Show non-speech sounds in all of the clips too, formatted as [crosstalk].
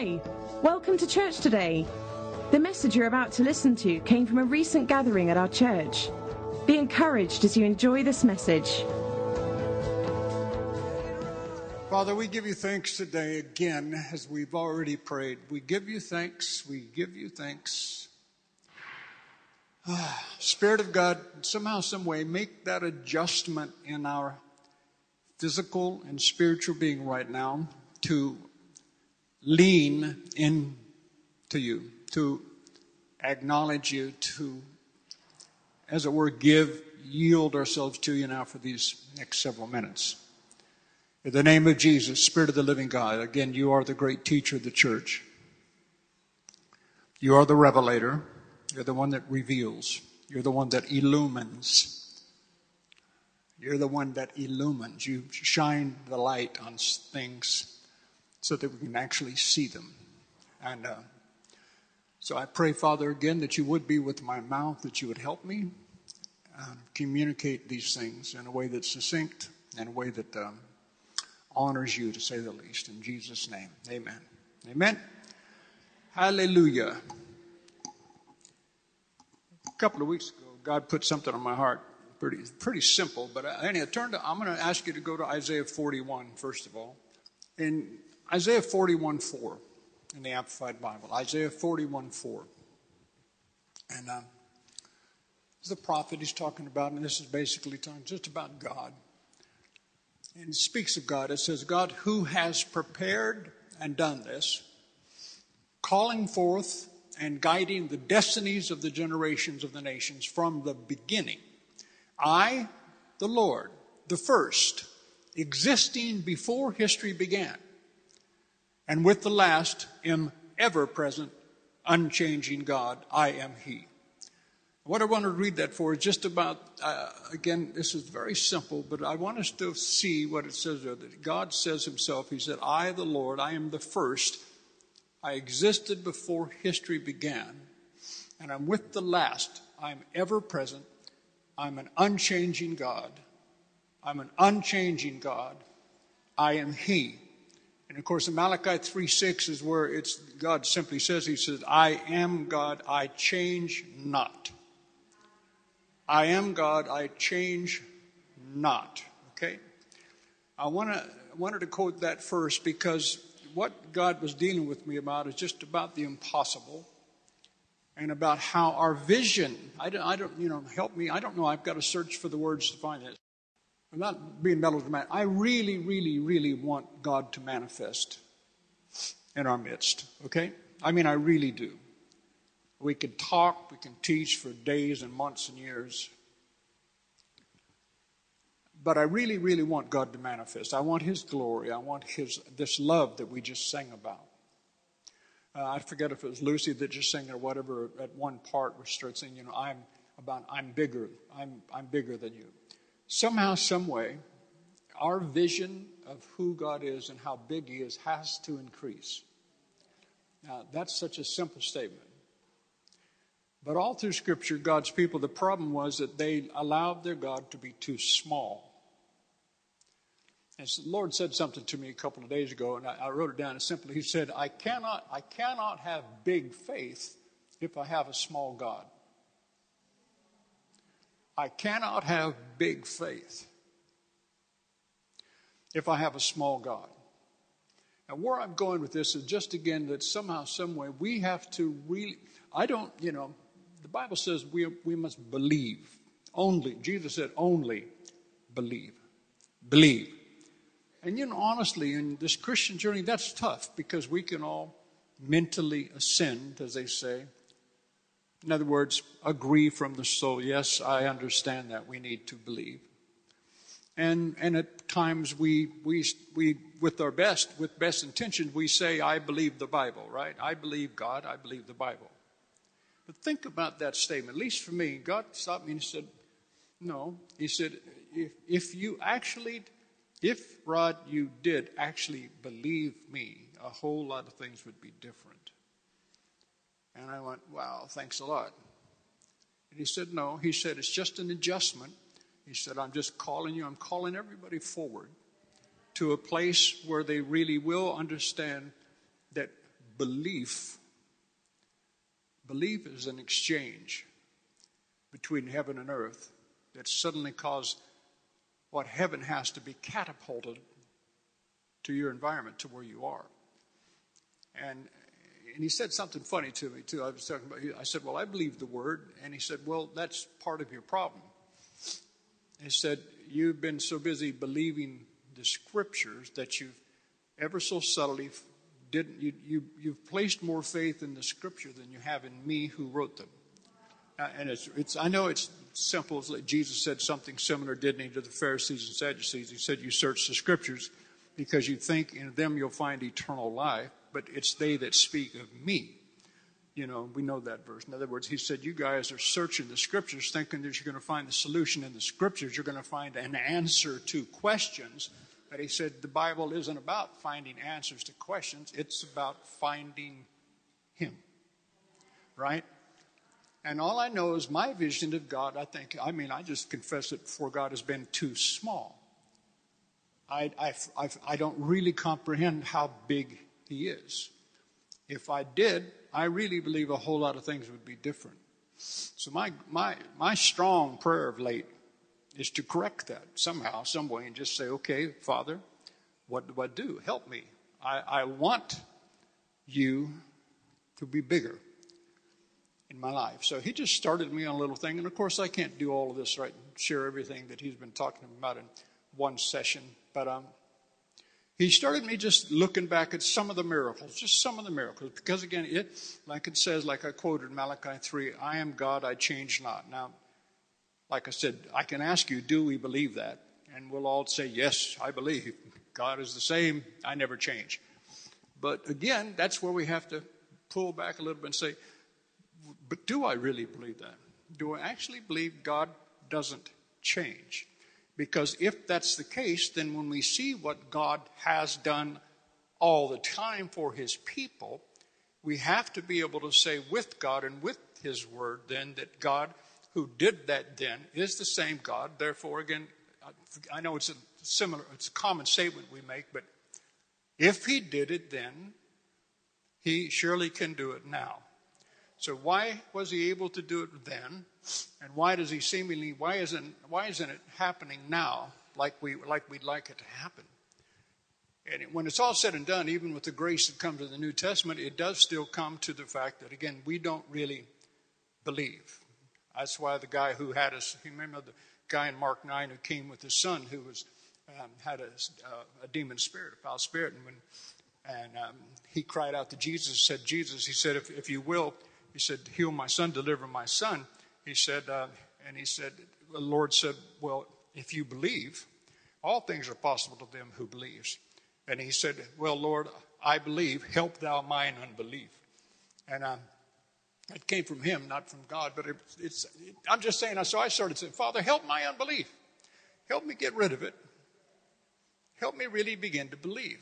Hi, welcome to church today. The message you're about to listen to came from a recent gathering at our church. Be encouraged as you enjoy this message. Father, we give you thanks today again as we've already prayed. We give you thanks. We give you thanks. Ah, Spirit of God, somehow, some way, make that adjustment in our physical and spiritual being right now to lean in to you, to acknowledge you, to, as it were, give, yield ourselves to you now for these next several minutes. In the name of Jesus, Spirit of the living God, again, you are the great teacher of the church. You are the revelator. You're the one that reveals. You're the one that illumines. You're the one that illumines. You shine the light on things so that we can actually see them. And uh, so I pray, Father, again, that you would be with my mouth, that you would help me um, communicate these things in a way that's succinct, in a way that um, honors you, to say the least. In Jesus' name, amen. Amen. Hallelujah. A couple of weeks ago, God put something on my heart. Pretty, pretty simple, but uh, anyway, turn to, I'm going to ask you to go to Isaiah 41, first of all. In Isaiah 41 4 in the Amplified Bible. Isaiah 41 4. And uh, the prophet he's talking about, and this is basically talking just about God. And it speaks of God. It says, God who has prepared and done this, calling forth and guiding the destinies of the generations of the nations from the beginning. I, the Lord, the first, existing before history began and with the last am ever present, unchanging God. I am He. What I want to read that for is just about, uh, again, this is very simple, but I want us to see what it says there. That God says Himself, He said, I, the Lord, I am the first. I existed before history began, and I'm with the last. I'm ever present. I'm an unchanging God. I'm an unchanging God. I am He. And of course, in Malachi 3 6 is where it's God simply says, He says, I am God, I change not. I am God, I change not. Okay? I want to wanted to quote that first because what God was dealing with me about is just about the impossible and about how our vision, I don't, I don't, you know, help me. I don't know. I've got to search for the words to find it. I'm not being melodramatic. I really, really, really want God to manifest in our midst, okay? I mean, I really do. We could talk, we can teach for days and months and years. But I really, really want God to manifest. I want His glory. I want His this love that we just sang about. Uh, I forget if it was Lucy that just sang or whatever at one part we started saying, you know, I'm about I'm bigger. I'm I'm bigger than you somehow, some way, our vision of who God is and how big He is has to increase. Now, that's such a simple statement. But all through Scripture, God's people, the problem was that they allowed their God to be too small. And the Lord said something to me a couple of days ago, and I, I wrote it down. And simply, He said, "I cannot, I cannot have big faith if I have a small God." I cannot have big faith if I have a small God. And where I'm going with this is just again that somehow, some way, we have to really, I don't, you know, the Bible says we, we must believe. Only, Jesus said, only believe. Believe. And you know, honestly, in this Christian journey, that's tough because we can all mentally ascend, as they say, in other words, agree from the soul. Yes, I understand that. We need to believe. And, and at times we, we, we, with our best, with best intentions, we say, I believe the Bible, right? I believe God, I believe the Bible. But think about that statement. At least for me, God stopped me and said, No. He said, if, if you actually, if, Rod, you did actually believe me, a whole lot of things would be different. And I went, Wow, thanks a lot. And he said, No. He said, It's just an adjustment. He said, I'm just calling you, I'm calling everybody forward to a place where they really will understand that belief, belief is an exchange between heaven and earth that suddenly caused what heaven has to be catapulted to your environment, to where you are. And and he said something funny to me too. I was talking about. I said, "Well, I believe the word," and he said, "Well, that's part of your problem." He said, "You've been so busy believing the scriptures that you've ever so subtly didn't you, you you've placed more faith in the scripture than you have in me who wrote them." Uh, and it's, it's I know it's simple. Jesus said something similar, didn't he, to the Pharisees and Sadducees? He said, "You search the scriptures." Because you think in them you'll find eternal life, but it's they that speak of me. You know, we know that verse. In other words, he said, You guys are searching the scriptures thinking that you're going to find the solution in the scriptures. You're going to find an answer to questions. But he said, The Bible isn't about finding answers to questions, it's about finding Him. Right? And all I know is my vision of God, I think, I mean, I just confess it before God has been too small. I, I, I, I don't really comprehend how big he is. If I did, I really believe a whole lot of things would be different. So my my my strong prayer of late is to correct that somehow, some way, and just say, okay, Father, what do I do? Help me. I, I want you to be bigger in my life. So he just started me on a little thing, and of course I can't do all of this right, and share everything that he's been talking about in one session, but um, he started me just looking back at some of the miracles, just some of the miracles. Because again, it, like it says, like I quoted Malachi 3, I am God, I change not. Now, like I said, I can ask you, do we believe that? And we'll all say, yes, I believe. God is the same, I never change. But again, that's where we have to pull back a little bit and say, but do I really believe that? Do I actually believe God doesn't change? Because if that's the case, then when we see what God has done all the time for his people, we have to be able to say with God and with his word then that God who did that then is the same God. Therefore, again, I know it's a similar, it's a common statement we make, but if he did it then, he surely can do it now. So why was he able to do it then? And why does he seemingly why isn't why isn't it happening now like we like we'd like it to happen? And when it's all said and done, even with the grace that comes in the New Testament, it does still come to the fact that again we don't really believe. That's why the guy who had us, remember the guy in Mark nine who came with his son who was um, had a, uh, a, demon spirit, a foul spirit, and when and um, he cried out to Jesus, said, Jesus, he said, if, if you will, he said, heal my son, deliver my son. He said, uh, and he said, the Lord said, well, if you believe, all things are possible to them who believes. And he said, well, Lord, I believe, help thou mine unbelief. And um, it came from him, not from God, but it, it's, it, I'm just saying, so I started saying, Father, help my unbelief. Help me get rid of it. Help me really begin to believe.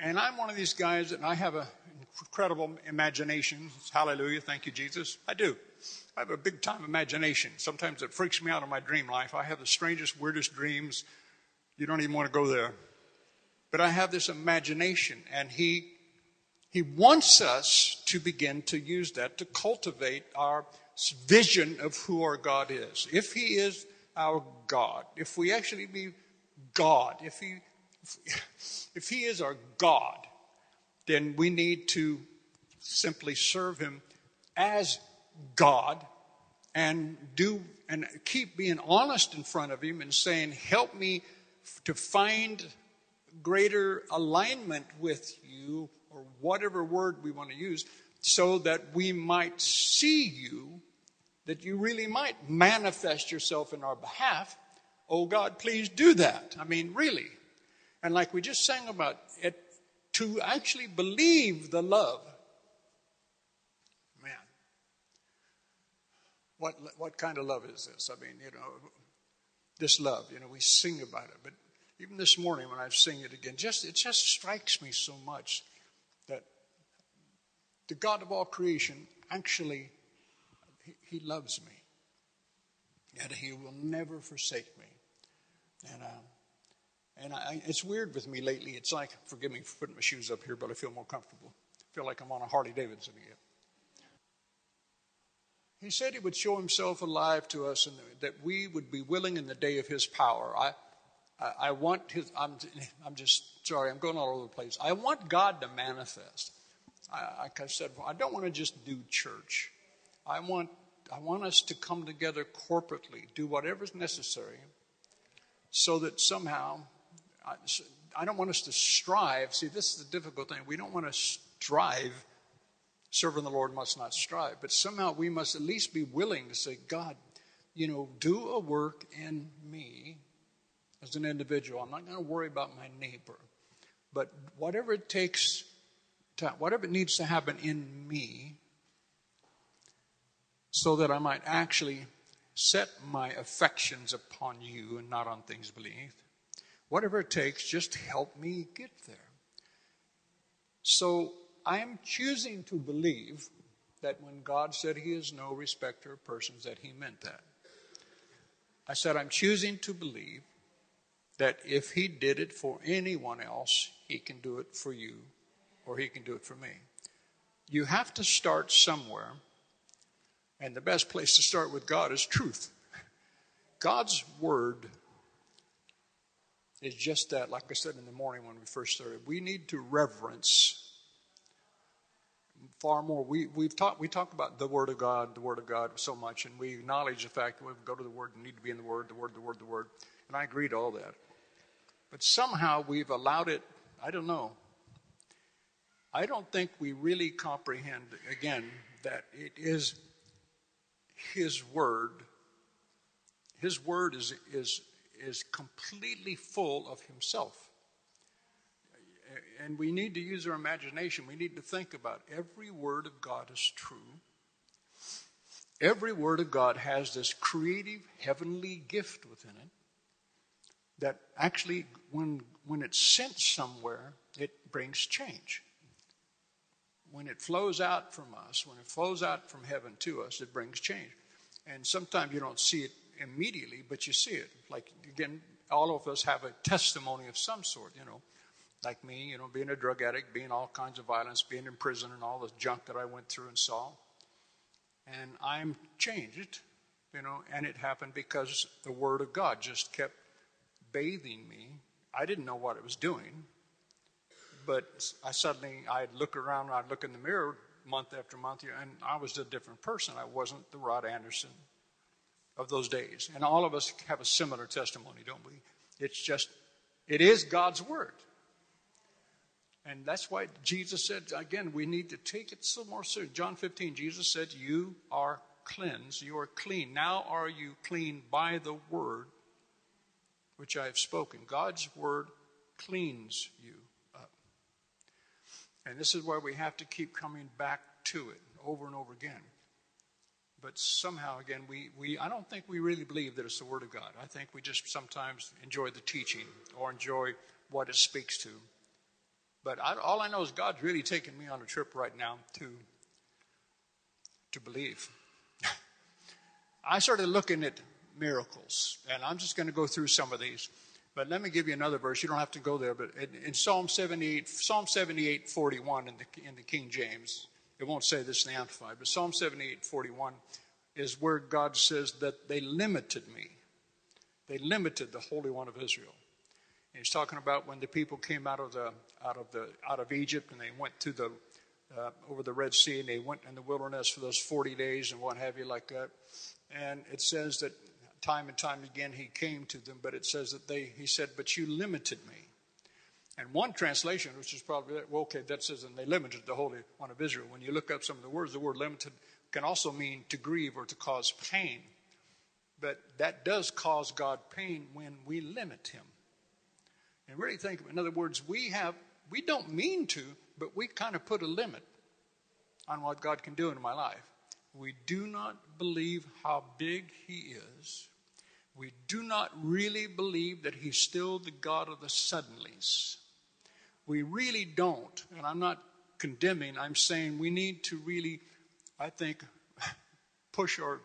And I'm one of these guys, and I have an incredible imagination. Hallelujah. Thank you, Jesus. I do. I have a big time imagination. Sometimes it freaks me out in my dream life. I have the strangest, weirdest dreams. You don't even want to go there. But I have this imagination, and He, he wants us to begin to use that to cultivate our vision of who our God is. If He is our God, if we actually be God, if He if He is our God, then we need to simply serve Him as God and do and keep being honest in front of Him and saying, Help me to find greater alignment with you, or whatever word we want to use, so that we might see you, that you really might manifest yourself in our behalf. Oh God, please do that. I mean, really. And like we just sang about to actually believe the love. Man, what, what kind of love is this? I mean, you know, this love, you know, we sing about it, but even this morning when I sing it again, just it just strikes me so much that the God of all creation actually he, he loves me, and He will never forsake me. And uh, and I, it's weird with me lately. It's like, forgive me for putting my shoes up here, but I feel more comfortable. I feel like I'm on a Harley Davidson again. He said he would show himself alive to us and that we would be willing in the day of his power. I, I, want his, I'm, I'm just, sorry, I'm going all over the place. I want God to manifest. I, like I said, I don't want to just do church. I want, I want us to come together corporately, do whatever's necessary so that somehow, I, don't want us to strive. See, this is the difficult thing. We don't want to strive serving the Lord must not strive. But somehow we must at least be willing to say, God, you know, do a work in me as an individual. I'm not going to worry about my neighbor. But whatever it takes, to, whatever it needs to happen in me, so that I might actually set my affections upon you and not on things beneath. Whatever it takes, just help me get there. So I am choosing to believe that when God said He is no respecter of persons, that He meant that. I said, I'm choosing to believe that if He did it for anyone else, He can do it for you or He can do it for me. You have to start somewhere, and the best place to start with God is truth. God's Word is just that, like I said in the morning when we first started. We need to reverence far more. We, we've talked, we talk about the Word of God, the Word of God so much, and we acknowledge the fact that we go to the Word and need to be in the Word, the Word, the Word, the Word. And I agree to all that. But somehow we've allowed it, I don't know. I don't think we really comprehend, again, that it is His Word. His Word is, is, is completely full of Himself and we need to use our imagination. We need to think about every word of God is true. Every word of God has this creative heavenly gift within it that actually, when, when it's sent somewhere, it brings change. When it flows out from us, when it flows out from heaven to us, it brings change. And sometimes you don't see it immediately, but you see it. Like, again, all of us have a testimony of some sort, you know like me, you know, being a drug addict, being all kinds of violence, being in prison, and all the junk that I went through and saw. And I'm changed, you know, and it happened because the Word of God just kept bathing me. I didn't know what it was doing, but I suddenly, I'd look around, I'd look in the mirror month after month, and I was a different person. I wasn't the Rod Anderson of those days. And all of us have a similar testimony, don't we? It's just, it is God's Word. And that's why Jesus said, again, we need to take it some more serious. John 15, Jesus said, You are cleansed, you are clean. Now are you clean by the word which I have spoken. God's word cleans you up. And this is why we have to keep coming back to it over and over again. But somehow, again, we, we I don't think we really believe that it's the Word of God. I think we just sometimes enjoy the teaching or enjoy what it speaks to. But I, all I know is God's really taking me on a trip right now to, to believe. [laughs] I started looking at miracles, and I'm just going to go through some of these. But let me give you another verse. You don't have to go there, but in, in Psalm 78, Psalm 78, 41 in the, in the King James, it won't say this in the Amplified, but Psalm 78, 41 is where God says that they limited me. They limited the Holy One of Israel. And He's talking about when the people came out of the out of the out of Egypt and they went to the uh, over the Red Sea and they went in the wilderness for those 40 days and what have you like that. And it says that time and time again he came to them, but it says that they he said, "But you limited me." And one translation, which is probably well, okay, that says, "And they limited the Holy One of Israel." When you look up some of the words, the word "limited" can also mean to grieve or to cause pain. But that does cause God pain when we limit Him and really think, of it. in other words, we have, we don't mean to, but we kind of put a limit on what God can do in my life. We do not believe how big He is. We do not really believe that He's still the God of the suddenlies. We really don't. And I'm not condemning, I'm saying we need to really, I think, [laughs] push our,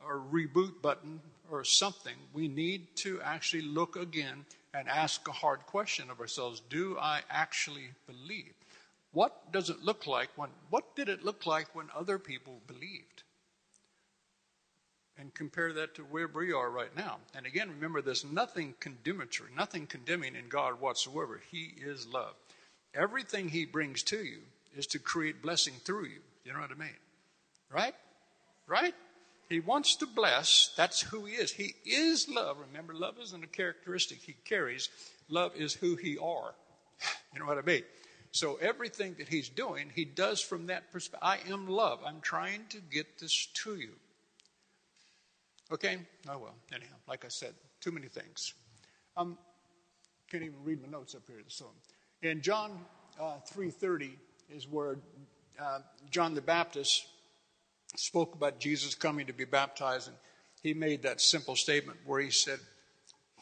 our reboot button or something. We need to actually look again and ask a hard question of ourselves Do I actually believe? what does it look like when, what did it look like when other people believed? And compare that to where we are right now. And again, remember, there's nothing condemnatory, nothing condemning in God whatsoever. He is love. Everything He brings to you is to create blessing through you. You know what I mean? Right? Right? He wants to bless. That's who He is. He is love. Remember, love isn't a characteristic He carries, love is who He are. [laughs] You know what I mean? So everything that He's doing, He does from that perspective. I am love. I'm trying to get this to you. Okay? Oh, well, anyhow, like I said, too many things. Um, can't even read my notes up here. So, in John uh, 3.30 is where uh, John the Baptist spoke about Jesus coming to be baptized, and he made that simple statement where he said,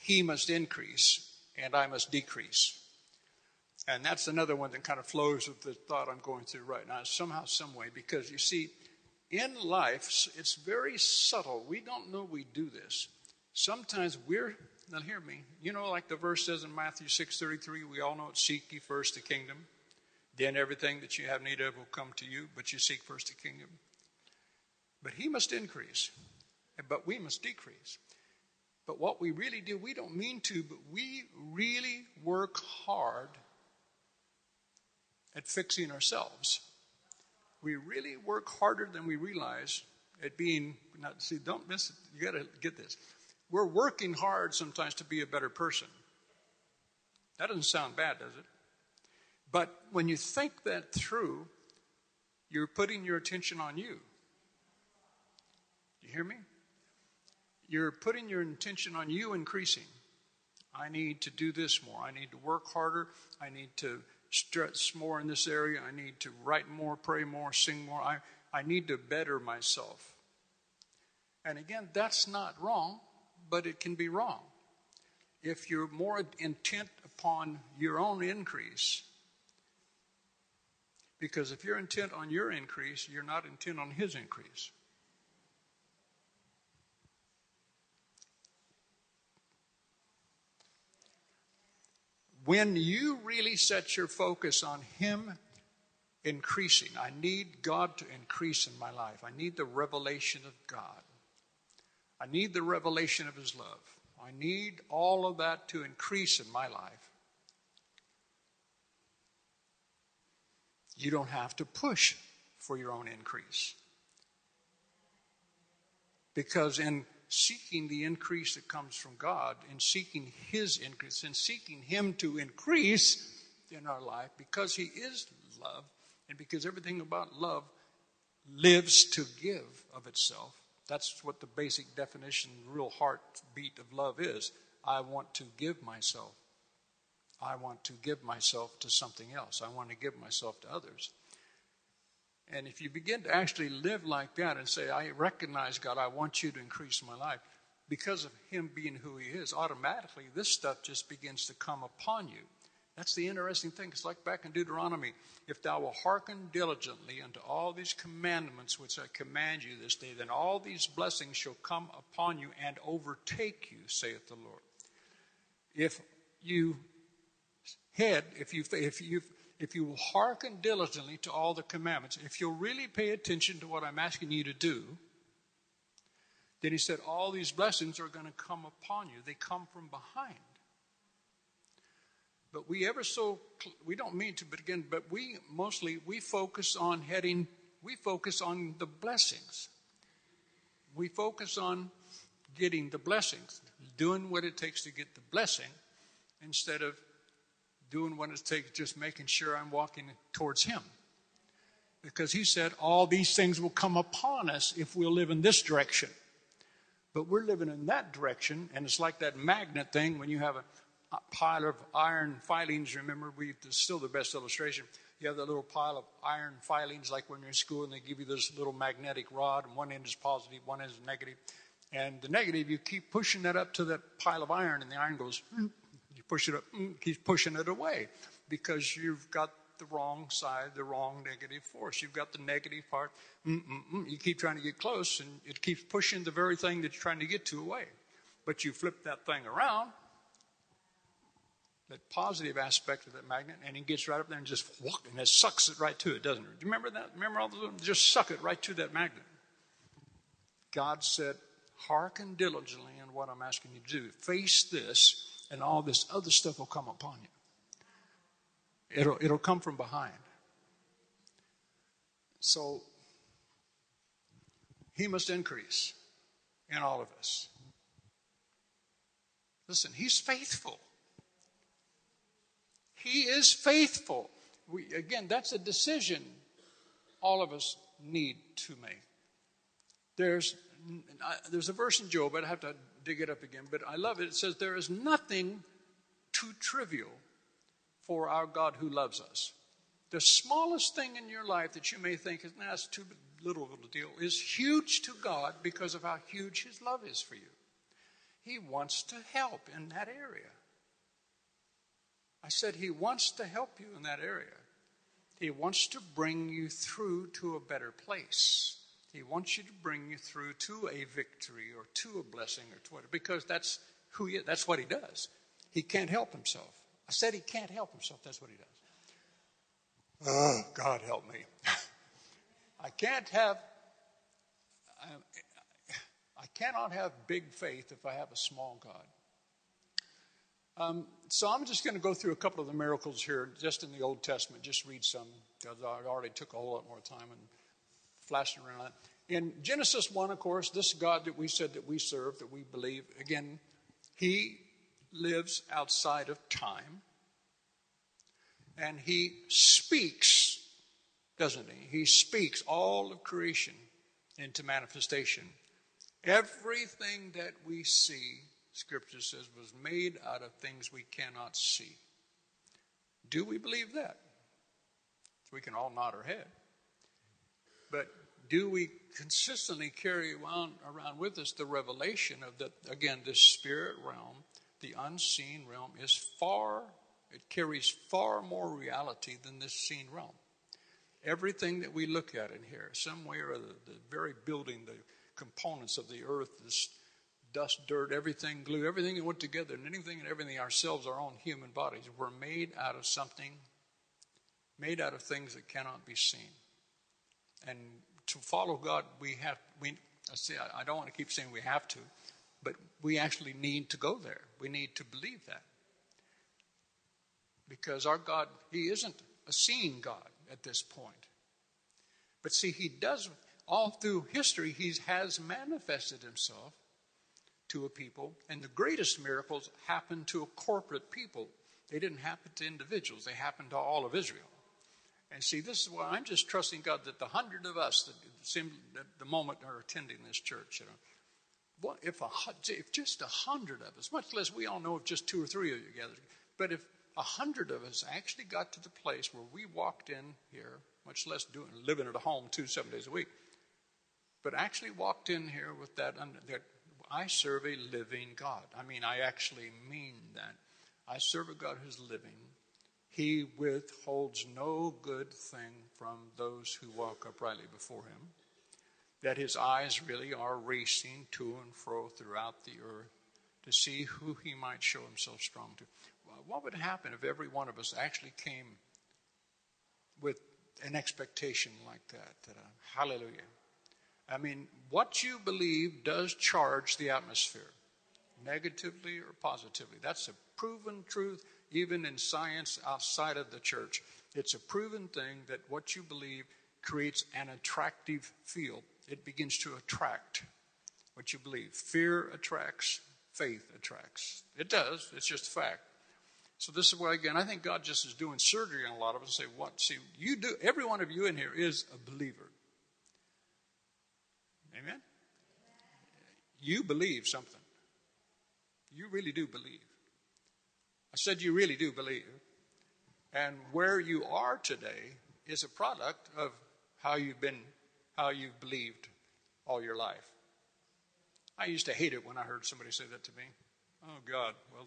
He must increase, and I must decrease. And that's another one that kind of flows with the thought I'm going through right now, somehow, some way, because you see, in life, it's very subtle. We don't know we do this. Sometimes we're, now hear me, you know, like the verse says in Matthew 6.33, we all know it, seek ye first the kingdom. Then everything that you have need of will come to you, but you seek first the kingdom. But he must increase, but we must decrease. But what we really do, we don't mean to, but we really work hard at fixing ourselves. We really work harder than we realize at being, not, see, don't miss it. You got to get this. We're working hard sometimes to be a better person. That doesn't sound bad, does it? But when you think that through, you're putting your attention on you. You hear me? You're putting your intention on you increasing. I need to do this more. I need to work harder. I need to stress more in this area. I need to write more, pray more, sing more. I, I need to better myself. And again, that's not wrong, but it can be wrong. If you're more intent upon your own increase, because if you're intent on your increase, you're not intent on his increase. When you really set your focus on Him increasing, I need God to increase in my life. I need the revelation of God. I need the revelation of His love. I need all of that to increase in my life. You don't have to push for your own increase. Because in seeking the increase that comes from God, and seeking His increase, and seeking Him to increase in our life because He is love and because everything about love lives to give of itself. That's what the basic definition, real heartbeat of love is. I want to give myself. I want to give myself to something else. I want to give myself to others. And if you begin to actually live like that and say, I recognize God, I want you to increase my life, because of Him being who He is, automatically this stuff just begins to come upon you. That's the interesting thing. It's like back in Deuteronomy if thou wilt hearken diligently unto all these commandments which I command you this day, then all these blessings shall come upon you and overtake you, saith the Lord. If you head, if you if you if you will hearken diligently to all the commandments, if you'll really pay attention to what I'm asking you to do, then he said, all these blessings are going to come upon you. They come from behind. But we ever so, we don't mean to, but again, but we mostly, we focus on heading, we focus on the blessings. We focus on getting the blessings, doing what it takes to get the blessing instead of doing what it takes, just making sure I'm walking towards Him. Because He said, all these things will come upon us if we'll live in this direction. But we're living in that direction, and it's like that magnet thing when you have a pile of iron filings. Remember, we, it's still the best illustration. You have that little pile of iron filings, like when you're in school, and they give you this little magnetic rod, and one end is positive, one end is negative. And the negative, you keep pushing that up to that pile of iron, and the iron goes, push it up, mm, keep pushing it away because you've got the wrong side, the wrong negative force. You've got the negative part. Mm-mm-mm. You keep trying to get close, and it keeps pushing the very thing that you're trying to get to away. But you flip that thing around, that positive aspect of that magnet, and it gets right up there and just walk, and it sucks it right to it, doesn't it? Do you remember that? Remember all those? Just suck it right to that magnet. God said, hearken diligently on what I'm asking you to do. Face this, and all this other stuff will come upon you. It'll, it'll come from behind. So, he must increase in all of us. Listen, he's faithful. He is faithful. We, again, that's a decision all of us need to make. There's, there's a verse in Job, I'd have to dig it up again, but I love it. It says, There is nothing too trivial for our God who loves us. The smallest thing in your life that you may think is, nah, that's too little of a deal, is huge to God because of how huge His love is for you. He wants to help in that area. I said, He wants to help you in that area. He wants to bring you through to a better place. He wants you to bring you through to a victory or to a blessing or to whatever, because that's who he is. That's what he does. He can't help himself. I said he can't help himself. That's what he does. Oh, God help me. I can't have, I, I cannot have big faith if I have a small God. Um, so I'm just going to go through a couple of the miracles here, just in the Old Testament. Just read some, because I already took a whole lot more time and flashing around. In Genesis 1, of course, this God that we said that we serve, that we believe, again, he lives outside of time. And he speaks, doesn't he? He speaks all of creation into manifestation. Everything that we see Scripture says, was made out of things we cannot see. Do we believe that? We can all nod our head. But do we consistently carry around, around with us the revelation of that, again, this spirit realm, the unseen realm, is far, it carries far more reality than this seen realm. Everything that we look at in here, some way or other, the very building, the components of the earth, this dust, dirt, everything, glue, everything that went together, and anything and everything ourselves, our own human bodies, were made out of something, made out of things that cannot be seen. And to follow God, we have, we, I say, I don't want to keep saying we have to, but we actually need to go there. We need to believe that. Because our God, He isn't a seeing God at this point. But see, He does, all through history, He has manifested Himself to a people, and the greatest miracles happened to a corporate people. They didn't happen to individuals, they happened to all of Israel. And see, this is why I'm just trusting God that the hundred of us that seem at the moment are attending this church, you know, what if a if just a hundred of us, much less we all know if just two or three of you gathered, but if a hundred of us actually got to the place where we walked in here, much less doing living at a home two seven days a week, but actually walked in here with that, that I serve a living God. I mean, I actually mean that. I serve a God who's living. He withholds no good thing from those who walk uprightly before him. That his eyes really are racing to and fro throughout the earth to see who he might show himself strong to. What would happen if every one of us actually came with an expectation like that? uh, hallelujah. I mean, what you believe does charge the atmosphere, negatively or positively. That's a proven truth, even in science outside of the church. It's a proven thing that what you believe creates an attractive field. It begins to attract what you believe. Fear attracts, faith attracts. It does, it's just a fact. So this is why again I think God just is doing surgery on a lot of us. Say what? See, you do. Every one of you in here is a believer. Amen? You believe something. You really do believe. I said you really do believe. And where you are today is a product of how you've been, how you've believed all your life. I used to hate it when I heard somebody say that to me. Oh, God, well,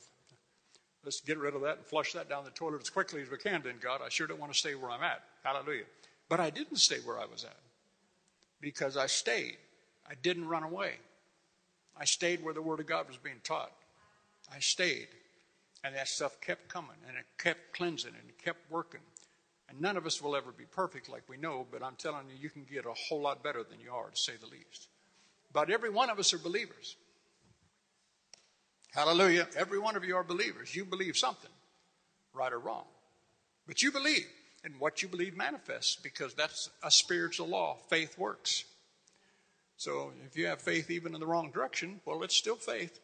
let's get rid of that and flush that down the toilet as quickly as we can, then, God. I sure don't want to stay where I'm at. Hallelujah. But I didn't stay where I was at because I stayed. I didn't run away. I stayed where the Word of God was being taught. I stayed. And that stuff kept coming and it kept cleansing and it kept working. And none of us will ever be perfect like we know, but I'm telling you, you can get a whole lot better than you are, to say the least. But every one of us are believers. Hallelujah. Every one of you are believers. You believe something, right or wrong. But you believe, and what you believe manifests because that's a spiritual law. Faith works. So if you have faith even in the wrong direction, well, it's still faith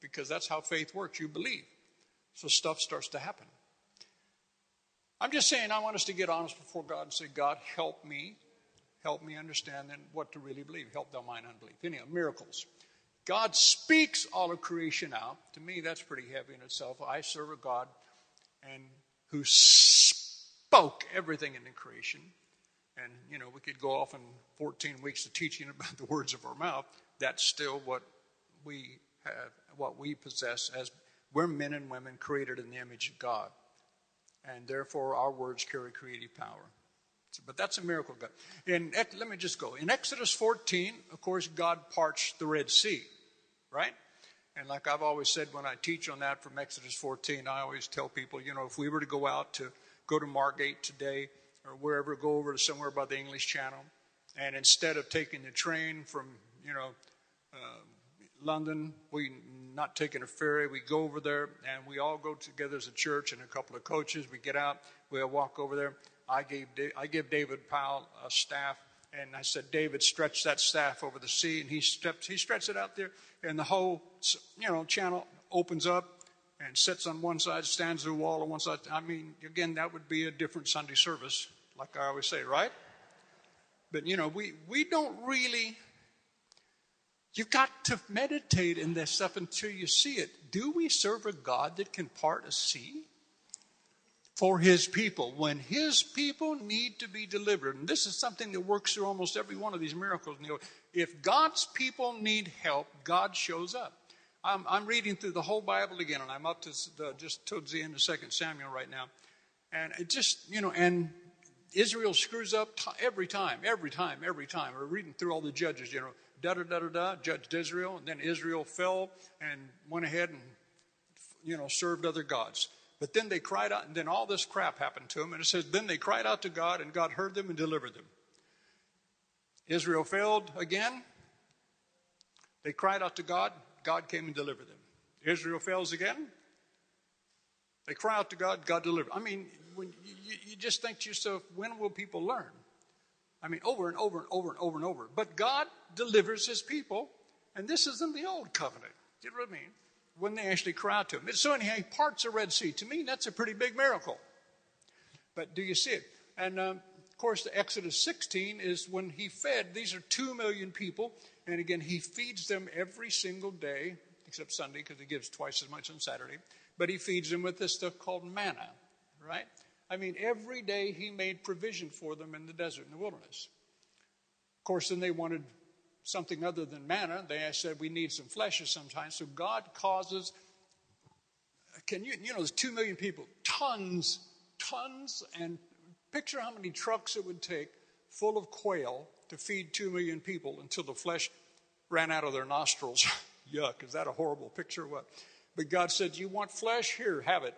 because that's how faith works. You believe. So stuff starts to happen. I'm just saying, I want us to get honest before God and say, God, help me. Help me understand then what to really believe. Help thou mine unbelief. Anyhow, uh, miracles. God speaks all of creation out. To me, that's pretty heavy in itself. I serve a God and who spoke everything into creation. And, you know, we could go off in 14 weeks of teaching about [laughs] the words of our mouth. That's still what we have, what we possess as we're men and women created in the image of God. And therefore, our words carry creative power. But that's a miracle God. In, let me just go. In Exodus 14, of course, God parched the Red Sea, right? And like I've always said when I teach on that from Exodus 14, I always tell people, you know, if we were to go out to go to Margate today or wherever, go over to somewhere by the English Channel, and instead of taking the train from, you know, uh, London, we not taking a ferry, we go over there and we all go together as a church and a couple of coaches. We get out, we all walk over there I gave I give David Powell a staff, and I said, David, stretch that staff over the sea, and he steps he stretched it out there, and the whole you know channel opens up and sits on one side, stands the wall on one side. I mean, again, that would be a different Sunday service, like I always say, right? But you know, we we don't really. You've got to meditate in this stuff until you see it. Do we serve a God that can part a sea? for his people when his people need to be delivered. And this is something that works through almost every one of these miracles. If God's people need help, God shows up. I'm, I'm, reading through the whole Bible again, and I'm up to the, just towards the end of Second Samuel right now. And it just, you know, and Israel screws up t- every time, every time, every time. We're reading through all the judges, you know, da da da da da, judged Israel, and then Israel fell and went ahead and, you know, served other gods. But then they cried out, and then all this crap happened to them. And it says, then they cried out to God, and God heard them and delivered them. Israel failed again. They cried out to God, God came and delivered them. Israel fails again. They cry out to God, God delivered. I mean, when you, you just think to yourself, when will people learn? I mean, over and over and over and over and over. But God delivers his people, and this is in the old covenant. You know what I mean? when they actually cry out to him. So anyhow, he parts the Red Sea. To me, that's a pretty big miracle. But do you see it? And um, of course, the Exodus 16 is when he fed. These are two million people, and again, he feeds them every single day, except Sunday because he gives twice as much on Saturday. But he feeds them with this stuff called manna, right? I mean, every day he made provision for them in the desert, in the wilderness. Of course, then they wanted something other than manna. They said we need some flesh sometimes. So God causes, can you, you know, there's two million people, tons, tons, and picture how many trucks it would take full of quail to feed two million people until the flesh ran out of their nostrils. [laughs] Yuck, is that a horrible picture? What? But God said, You want flesh? Here, have it.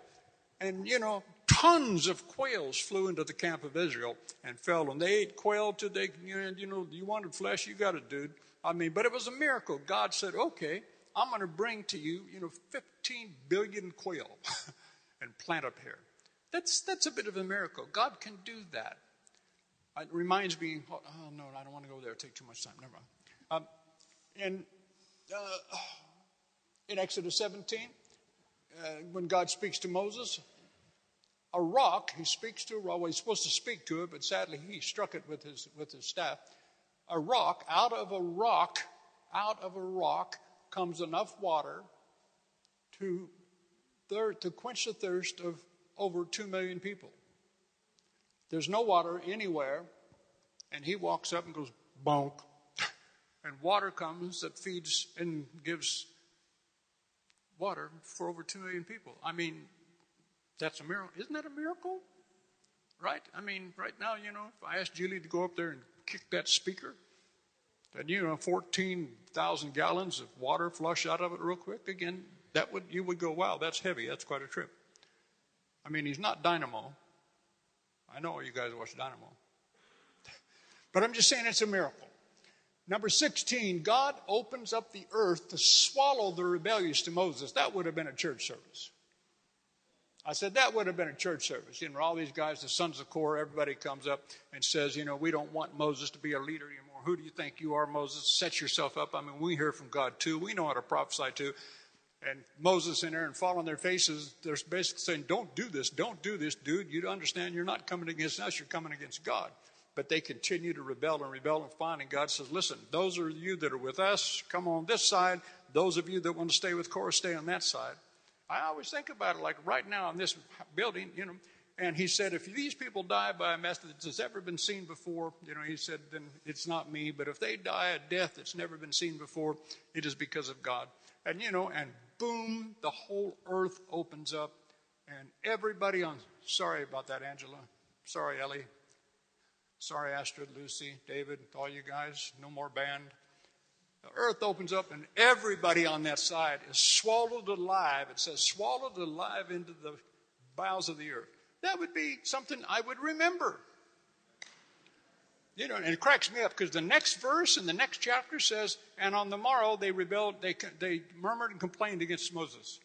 And, you know, tons of quails flew into the camp of Israel and fell, and they ate quail till they, you know, you wanted flesh, you got it, dude. I mean, but it was a miracle. God said, okay, I'm going to bring to you, you know, 15 billion quail [laughs] and plant up here. That's, that's a bit of a miracle. God can do that. It reminds me, oh, oh no, I don't want to go there. take too much time. Never mind. Um, in, uh, [sighs] in Exodus 17, uh, when God speaks to Moses, a rock, he speaks to a rock. Well, he's supposed to speak to it, but sadly he struck it with his, with his staff. A rock, out of a rock, out of a rock comes enough water to, thir- to quench the thirst of over two million people. There's no water anywhere, and he walks up and goes, bonk. [laughs] And water comes that feeds and gives water for over two million people. I mean, that's a miracle. Isn't that a miracle? Right? I mean, right now, you know, if I asked Julie to go up there and kick that speaker, then, you know, 14,000 gallons of water flush out of it real quick. Again, That would you would go, wow, that's heavy. That's quite a trip. I mean, he's not dynamo. I know you guys watch Dynamo. [laughs] But I'm just saying it's a miracle. Number 16, God opens up the earth to swallow the rebellious to Moses. That would have been a church service. I said, that would have been a church service. You know, all these guys, the sons of Korah, everybody comes up and says, you know, we don't want Moses to be a leader anymore. Who do you think you are, Moses? Set yourself up. I mean, we hear from God too. We know how to prophesy too. And Moses and Aaron fall on their faces. They're basically saying, don't do this. Don't do this, dude. You understand you're not coming against us. You're coming against God. But they continue to rebel and rebel and find. And God says, listen, those are you that are with us. Come on this side. Those of you that want to stay with Korah, stay on that side. I always think about it like right now in this building, you know, and he said, if these people die by a method that's ever been seen before, you know, he said, then it's not me. But if they die a death that's never been seen before, it is because of God. And, you know, and boom, the whole earth opens up. And everybody on, sorry about that, Angela. Sorry, Ellie. Sorry, Astrid, Lucy, David, all you guys. No more band. The earth opens up and everybody on that side is swallowed alive. It says swallowed alive into the bowels of the earth. That would be something I would remember. You know, and it cracks me up because the next verse in the next chapter says, "And on the morrow they rebelled, they they murmured and complained against Moses."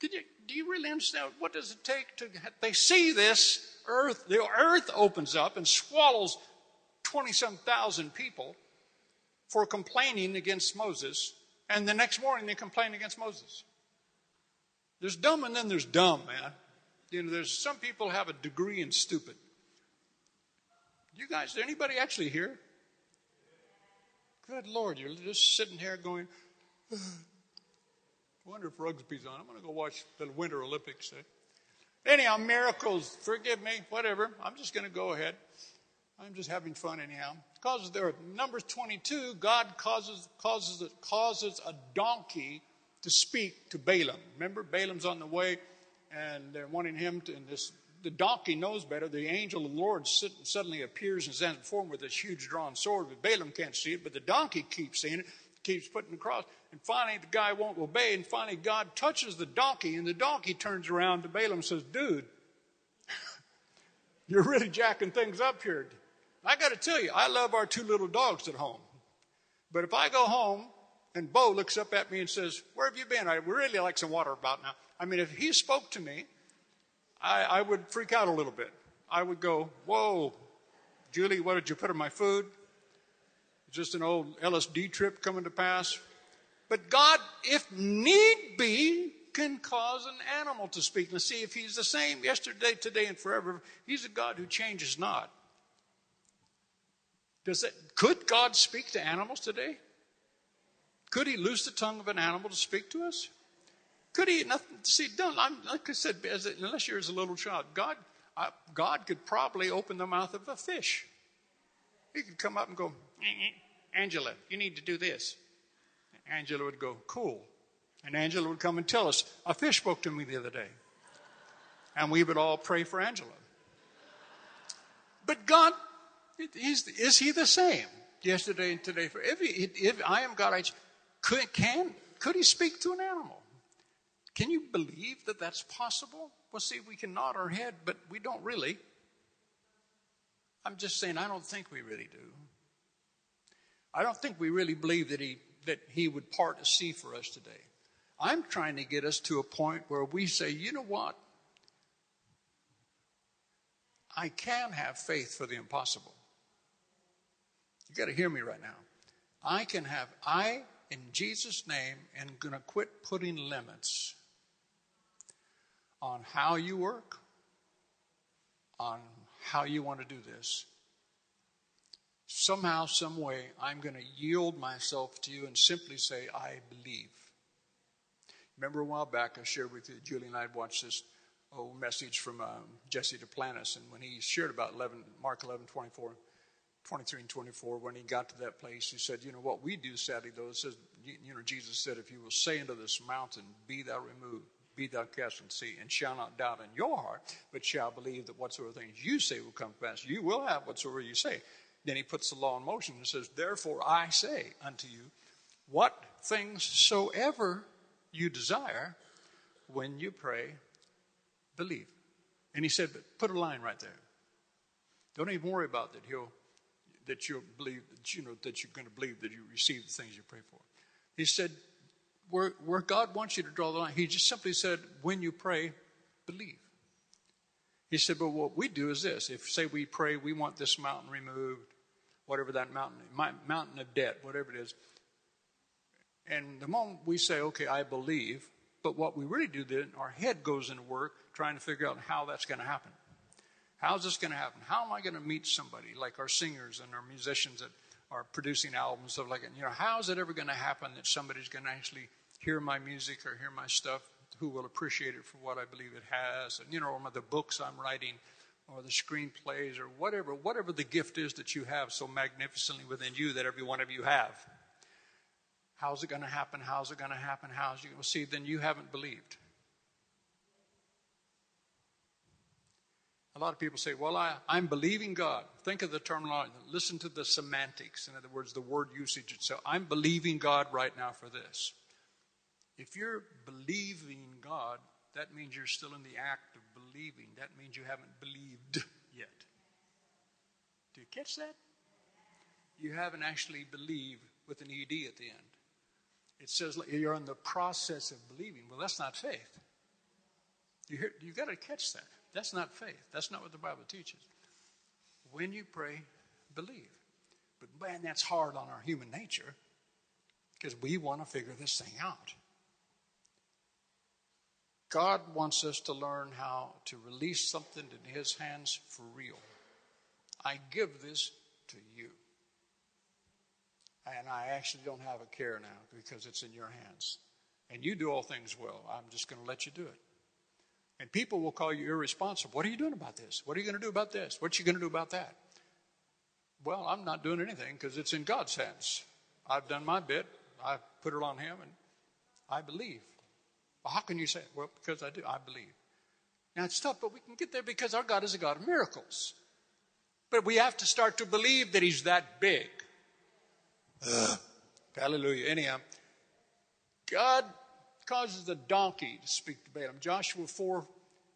Did you do you really understand what does it take to? They see this earth, the earth opens up and swallows twenty some thousand people for complaining against Moses, and the next morning they complain against Moses. There's dumb and then there's dumb, man. You know, there's some people have a degree in stupid. You guys, is anybody actually here? Good Lord, you're just sitting here going, [sighs] I wonder if rugby's on. I'm going to go watch the Winter Olympics. Eh? Anyhow, miracles, forgive me, whatever. I'm just going to go ahead. I'm just having fun anyhow. Causes there, Numbers 22, God causes, causes, causes a donkey to speak to Balaam. Remember, Balaam's on the way and they're wanting him to, and this the donkey knows better. The angel of the Lord suddenly appears and stands before him with this huge drawn sword, but Balaam can't see it, but the donkey keeps seeing it, keeps putting it across. And finally, the guy won't obey, and finally, God touches the donkey, and the donkey turns around to Balaam and says, Dude, [laughs] you're really jacking things up here. I got to tell you, I love our two little dogs at home. But if I go home and Bo looks up at me and says, Where have you been? I really like some water about now. I mean, if he spoke to me, I, I would freak out a little bit. I would go, Whoa, Julie, what did you put in my food? Just an old LSD trip coming to pass. But God, if need be, can cause an animal to speak. Let's see if He's the same yesterday, today, and forever. He's a God who changes not. Does could God speak to animals today? Could He loose the tongue of an animal to speak to us? Could he? Nothing. See. I'm, like I said, unless you're as a little child, God, I, God could probably open the mouth of a fish. He could come up and go, eh, eh, Angela, you need to do this. Angela would go, cool. And Angela would come and tell us, a fish spoke to me the other day. And we would all pray for Angela. But God, is he the same yesterday and today? If, he, if I am God, I, could, can, could he speak to an animal? Can you believe that that's possible? Well, see, we can nod our head, but we don't really. I'm just saying, I don't think we really do. I don't think we really believe that he, that he would part a sea for us today. I'm trying to get us to a point where we say, you know what? I can have faith for the impossible. You got to hear me right now. I can have, I, in Jesus' name, am going to quit putting limits on how you work, on how you want to do this. Somehow, some way, I'm going to yield myself to you and simply say, I believe. Remember a while back, I shared with you, Julie and I had watched this old message from um, Jesse Duplantis, and when he shared about 11, Mark 11, 24, 23 and 24, when he got to that place, he said, You know, what we do, sadly, though, it says, you know, Jesus said, If you will say unto this mountain, Be thou removed, be thou cast in sea, and shall not doubt in your heart, but shall believe that whatsoever things you say will come to pass. You will have whatsoever you say. Then he puts the law in motion and says, Therefore I say unto you, what things soever you desire when you pray, believe. And he said, but put a line right there. Don't even worry about that. He'll that you'll believe that you know that you're going to believe that you receive the things you pray for. He said, where, where God wants you to draw the line, he just simply said, when you pray, believe. He said, but what we do is this. If, say, we pray, we want this mountain removed, whatever that mountain, my mountain of debt, whatever it is. And the moment we say, okay, I believe, but what we really do then, our head goes into work trying to figure out how that's going to happen. How's this going to happen? How am I going to meet somebody like our singers and our musicians that are producing albums, stuff like that? You know, how is it ever going to happen that somebody's going to actually hear my music or hear my stuff who will appreciate it for what I believe it has? And, you know, or the books I'm writing or the screenplays or whatever, whatever the gift is that you have so magnificently within you that every one of you have. How's it going to happen? How's it going to happen? How's it going to see? Then you haven't believed. A lot of people say, Well, I, I'm believing God. Think of the terminology. Listen to the semantics. In other words, the word usage itself. I'm believing God right now for this. If you're believing God, that means you're still in the act of believing. That means you haven't believed yet. Do you catch that? You haven't actually believed with an ED at the end. It says you're in the process of believing. Well, that's not faith. You hear, you've got to catch that. That's not faith. That's not what the Bible teaches. When you pray, believe. But man, that's hard on our human nature because we want to figure this thing out. God wants us to learn how to release something in His hands for real. I give this to you. And I actually don't have a care now because it's in your hands. And you do all things well. I'm just going to let you do it. And people will call you irresponsible. What are you doing about this? What are you going to do about this? What are you going to do about that? Well, I'm not doing anything because it's in God's hands. I've done my bit. I've put it on Him, and I believe. Well, how can you say? It? Well, because I do. I believe. Now it's tough, but we can get there because our God is a God of miracles. But we have to start to believe that He's that big. hallelujah. Anyhow, God causes the donkey to speak to Balaam. Joshua 4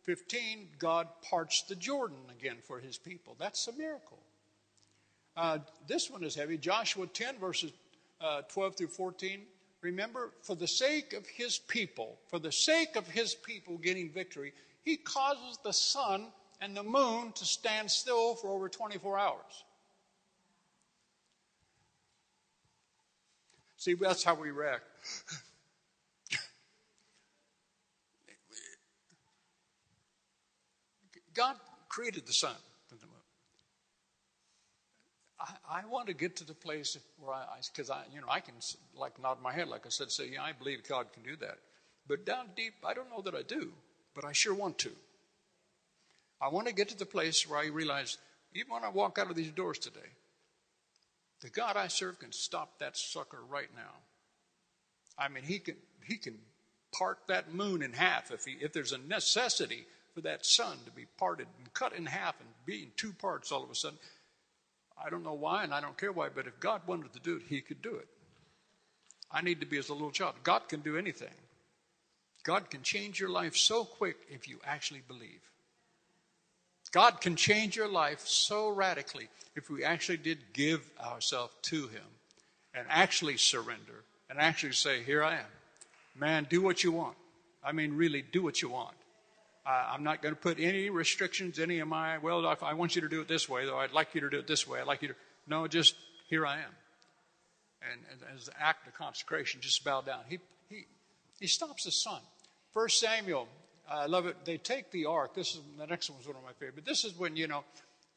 15, God parts the Jordan again for his people. That's a miracle. Uh, this one is heavy. Joshua 10, verses uh, 12 through 14. Remember, for the sake of his people, for the sake of his people getting victory, he causes the sun and the moon to stand still for over 24 hours. See, that's how we react. [laughs] God created the sun and the moon. I, I want to get to the place where I, because I, you know, I can like nod my head, like I said, say, yeah, I believe God can do that. But down deep, I don't know that I do, but I sure want to. I want to get to the place where I realize, even when I walk out of these doors today, the God I serve can stop that sucker right now. I mean, he can he can part that moon in half if he if there's a necessity for that sun to be parted and cut in half and be in two parts all of a sudden. I don't know why and I don't care why, but if God wanted to do it, He could do it. I need to be as a little child. God can do anything. God can change your life so quick if you actually believe. God can change your life so radically if we actually did give ourselves to Him and actually surrender and actually say, Here I am. Man, do what you want. I mean, really, do what you want. I'm not going to put any restrictions, any of my, well, I want you to do it this way, though I'd like you to do it this way. I'd like you to, no, just here I am. And, and as an act of consecration, just bow down. He, he, he stops his son. First Samuel, I love it. They take the ark. This is, the next one was one of my favorite. But this is when, you know,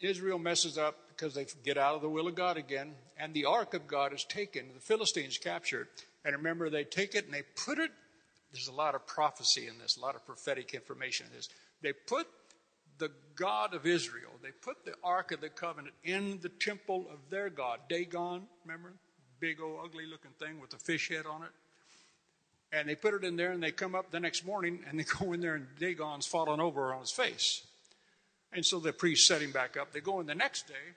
Israel messes up because they get out of the will of God again. And the ark of God is taken. The Philistines captured. And remember, they take it and they put it there's a lot of prophecy in this, a lot of prophetic information in this. They put the God of Israel, they put the Ark of the Covenant in the temple of their God, Dagon, remember? Big old ugly looking thing with a fish head on it. And they put it in there and they come up the next morning and they [laughs] go in there and Dagon's fallen over on his face. And so the priest set him back up. They go in the next day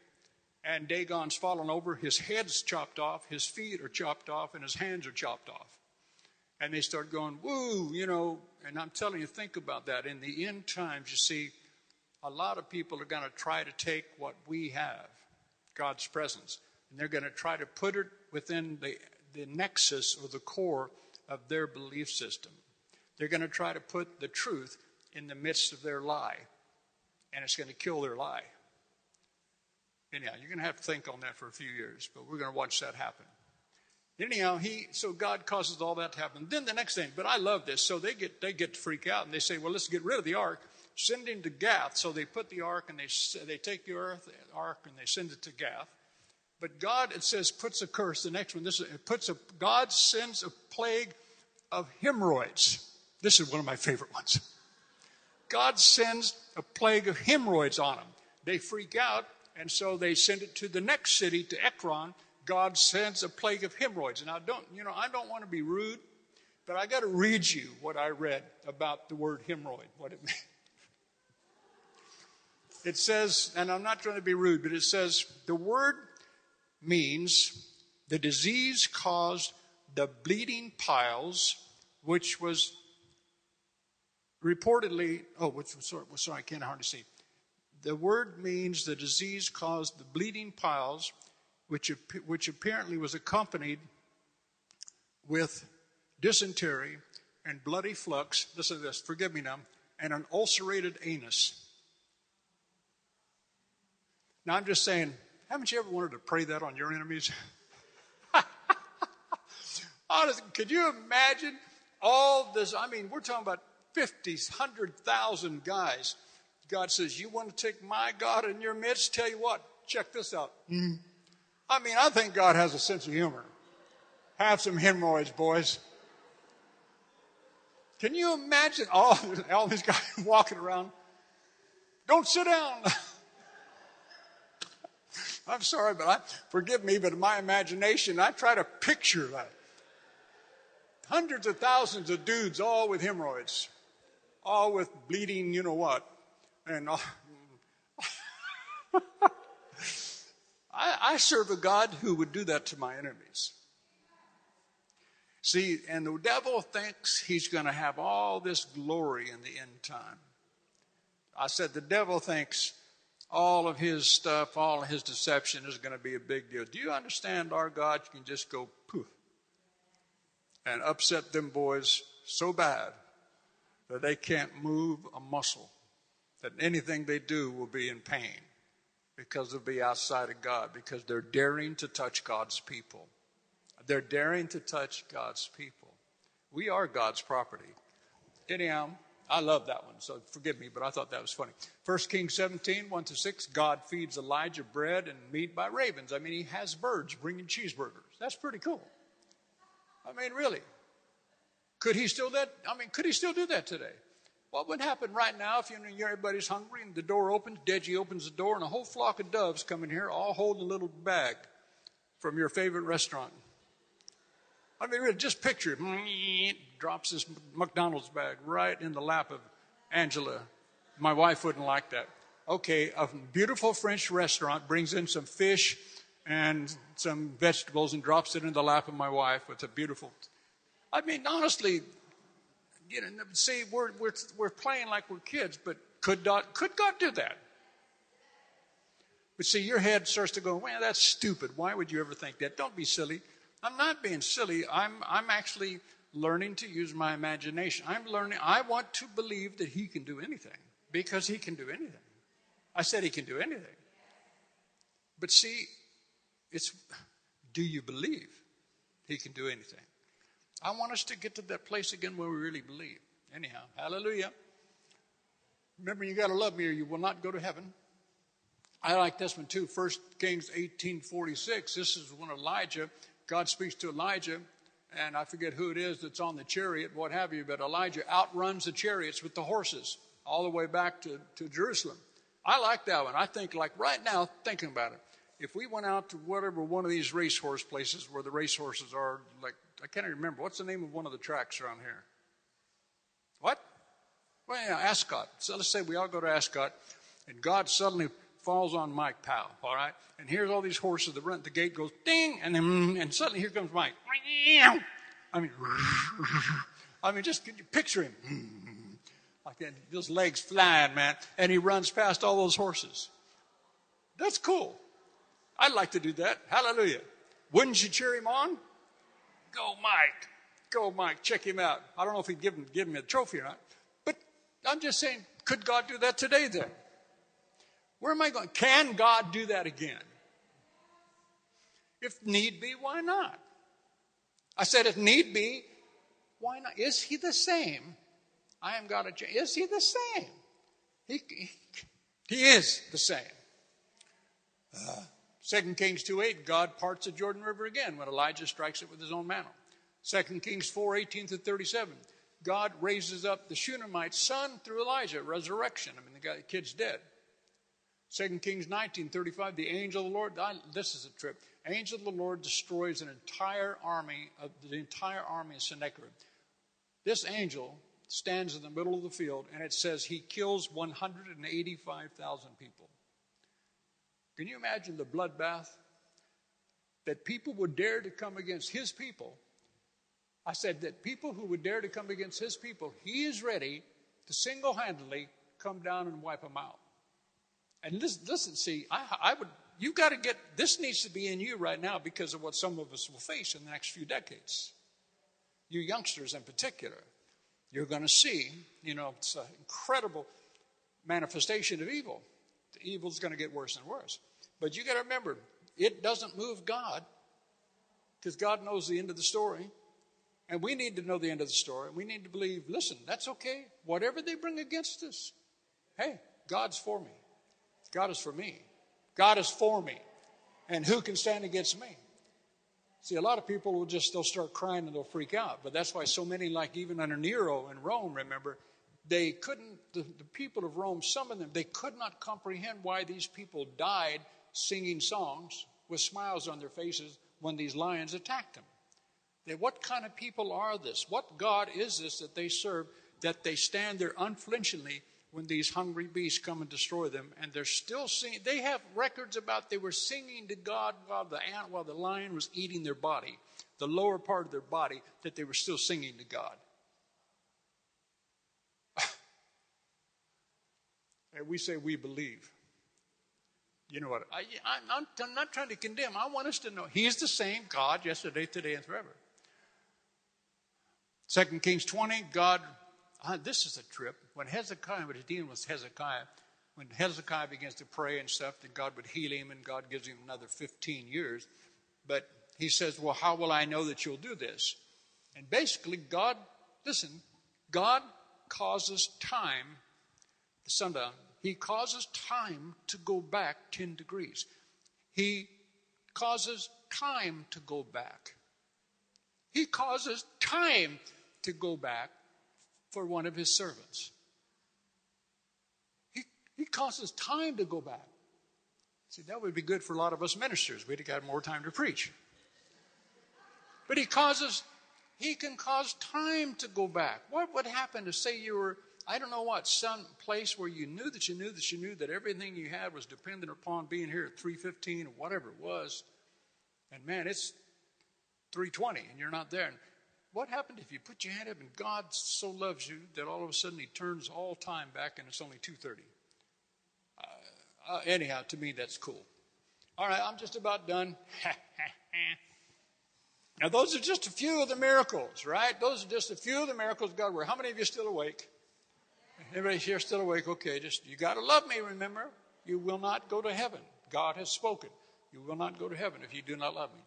and Dagon's fallen over, his head's chopped off, his feet are chopped off, and his hands are chopped off. And they start going, woo, you know, and I'm telling you, think about that. In the end times, you see, a lot of people are going to try to take what we have, God's presence, and they're going to try to put it within the, the nexus or the core of their belief system. They're going to try to put the truth in the midst of their lie, and it's going to kill their lie. Anyhow, you're going to have to think on that for a few years, but we're going to watch that happen. Anyhow, he so God causes all that to happen. Then the next thing, but I love this. So they get they get to freak out and they say, "Well, let's get rid of the ark, send him to Gath." So they put the ark and they they take the earth, ark and they send it to Gath. But God, it says, puts a curse. The next one, this is, it puts a God sends a plague of hemorrhoids. This is one of my favorite ones. God sends a plague of hemorrhoids on them. They freak out, and so they send it to the next city, to Ekron. God sends a plague of hemorrhoids. And I don't, you know, I don't want to be rude, but I got to read you what I read about the word hemorrhoid, what it [laughs] means. It says, and I'm not trying to be rude, but it says the word means the disease caused the bleeding piles, which was reportedly, oh, which, sorry, sorry, I can't hardly see. The word means the disease caused the bleeding piles, which, which apparently was accompanied with dysentery and bloody flux. Listen to this, forgive me now, and an ulcerated anus. Now I'm just saying, haven't you ever wanted to pray that on your enemies? [laughs] Honestly, could you imagine all this? I mean, we're talking about 50, 100,000 guys. God says, You want to take my God in your midst? Tell you what, check this out. Mm-hmm. I mean, I think God has a sense of humor. Have some hemorrhoids, boys. Can you imagine all, [laughs] all these guys [laughs] walking around? Don't sit down. [laughs] I'm sorry, but I, forgive me, but in my imagination, I try to picture that. Hundreds of thousands of dudes, all with hemorrhoids, all with bleeding, you know what. And uh, I, I serve a God who would do that to my enemies. See, and the devil thinks he's going to have all this glory in the end time. I said, the devil thinks all of his stuff, all of his deception is going to be a big deal. Do you understand our God can just go poof and upset them boys so bad that they can't move a muscle, that anything they do will be in pain because they'll be outside of God, because they're daring to touch God's people. They're daring to touch God's people. We are God's property. Anyhow, I love that one, so forgive me, but I thought that was funny. 1 Kings 17, 1 to 6, God feeds Elijah bread and meat by ravens. I mean, he has birds bringing cheeseburgers. That's pretty cool. I mean, really. Could he still that? I mean, could he still do that today? What would happen right now if you know everybody's hungry and the door opens, Deji opens the door, and a whole flock of doves come in here, all holding a little bag from your favorite restaurant? I mean, just picture it. [laughs] Drops this McDonald's bag right in the lap of Angela. My wife wouldn't like that. Okay, a beautiful French restaurant brings in some fish and some vegetables and drops it in the lap of my wife with a beautiful. I mean, honestly, you know, see, we're, we're, we're playing like we're kids, but could God, could God do that? But see, your head starts to go, well, that's stupid. Why would you ever think that? Don't be silly. I'm not being silly. I'm, I'm actually learning to use my imagination. I'm learning, I want to believe that he can do anything because he can do anything. I said he can do anything. But see, it's do you believe he can do anything? I want us to get to that place again where we really believe. Anyhow, hallelujah. Remember, you got to love me or you will not go to heaven. I like this one too. First Kings 1846. This is when Elijah God speaks to Elijah, and I forget who it is that's on the chariot, what have you, but Elijah outruns the chariots with the horses all the way back to, to Jerusalem. I like that one. I think, like right now, thinking about it, if we went out to whatever one of these racehorse places where the racehorses are, like, I can't even remember. What's the name of one of the tracks around here? What? Well, yeah, Ascot. So let's say we all go to Ascot, and God suddenly falls on Mike Powell, all right? And here's all these horses that run, the gate goes ding, and then, and suddenly here comes Mike. I mean, [laughs] I mean, just can you picture him. [laughs] Like that, those legs flying, man. And he runs past all those horses. That's cool. I'd like to do that. Hallelujah. Wouldn't you cheer him on? Go, Mike. Go, Mike. Check him out. I don't know if he'd give him, give him a trophy or not. But I'm just saying, could God do that today then? Where am I going? Can God do that again? If need be, why not? I said, if need be, why not? Is he the same? I am God. Is he the same? He, he, he is the same. Uh, 2 Kings 2.8, God parts the Jordan River again when Elijah strikes it with his own mantle. 2 Kings 4 18 to 37, God raises up the Shunammite son through Elijah, resurrection. I mean, the, guy, the kid's dead. 2 Kings 19 35, the angel of the Lord, I, this is a trip. Angel of the Lord destroys an entire army of the entire army of Sennacherib. This angel stands in the middle of the field and it says he kills 185,000 people. Can you imagine the bloodbath? That people would dare to come against his people. I said that people who would dare to come against his people, he is ready to single handedly come down and wipe them out. And listen, listen see, I, I would, you've got to get, this needs to be in you right now because of what some of us will face in the next few decades. You youngsters in particular, you're going to see, you know, it's an incredible manifestation of evil. The evil's going to get worse and worse. But you got to remember, it doesn't move God because God knows the end of the story. And we need to know the end of the story. We need to believe, listen, that's okay. Whatever they bring against us, hey, God's for me. God is for me. God is for me. And who can stand against me? See, a lot of people will just, they'll start crying and they'll freak out. But that's why so many, like even under Nero in Rome, remember, they couldn't, the, the people of Rome, some of them, they could not comprehend why these people died singing songs with smiles on their faces when these lions attacked them. They, what kind of people are this? What God is this that they serve that they stand there unflinchingly when these hungry beasts come and destroy them, and they're still singing. They have records about they were singing to God while the ant, while the lion was eating their body, the lower part of their body, that they were still singing to God. [laughs] and we say we believe. You know what? I, am not, I'm not trying to condemn. I want us to know He's the same God yesterday, today, and forever. Second Kings 20, God uh, this is a trip. When Hezekiah was dealing with Hezekiah, when Hezekiah begins to pray and stuff, that God would heal him and God gives him another 15 years. But he says, Well, how will I know that you'll do this? And basically, God, listen, God causes time, the sundown, He causes time to go back 10 degrees. He causes time to go back. He causes time to go back for one of his servants. He, he causes time to go back. See, that would be good for a lot of us ministers. We'd have got more time to preach. But he causes, he can cause time to go back. What would happen to say you were, I don't know what, some place where you knew that you knew that you knew that everything you had was dependent upon being here at 315 or whatever it was. And man, it's 320 and you're not there. And what happened if you put your hand up and God so loves you that all of a sudden He turns all time back and it's only 2:30? Uh, uh, anyhow, to me that's cool. All right, I'm just about done. [laughs] now, those are just a few of the miracles, right? Those are just a few of the miracles God worked. How many of you still awake? Everybody here still awake? Okay, just you got to love me. Remember, you will not go to heaven. God has spoken. You will not go to heaven if you do not love me.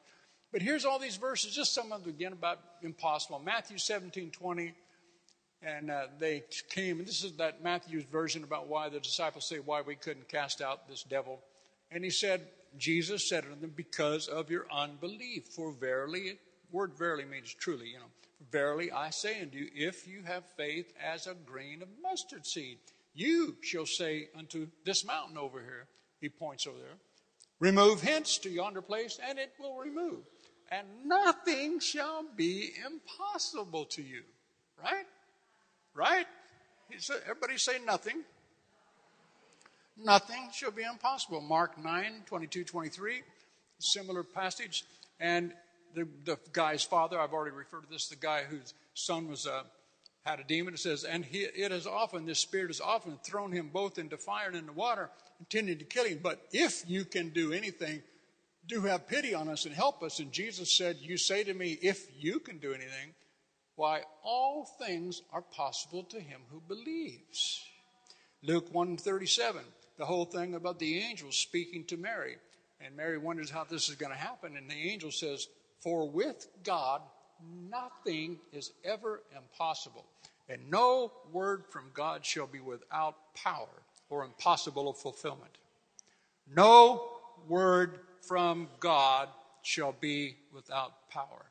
But here's all these verses, just some of them again about impossible. Matthew 17, 20. And uh, they came, and this is that Matthew's version about why the disciples say why we couldn't cast out this devil. And he said, Jesus said unto them, because of your unbelief. For verily, word verily means truly, you know. Verily I say unto you, if you have faith as a grain of mustard seed, you shall say unto this mountain over here, he points over there, remove hence to yonder place, and it will remove and nothing shall be impossible to you. Right? Right? Said, Everybody say nothing. Nothing shall be impossible. Mark 9, 22, 23, similar passage. And the, the guy's father, I've already referred to this, the guy whose son was uh, had a demon. It says, and he, it has often, this spirit has often thrown him both into fire and into water, intending to kill him. But if you can do anything, do have pity on us and help us. And Jesus said, You say to me, if you can do anything, why all things are possible to him who believes. Luke 137, the whole thing about the angels speaking to Mary. And Mary wonders how this is going to happen. And the angel says, For with God nothing is ever impossible. And no word from God shall be without power or impossible of fulfillment. No word from God shall be without power.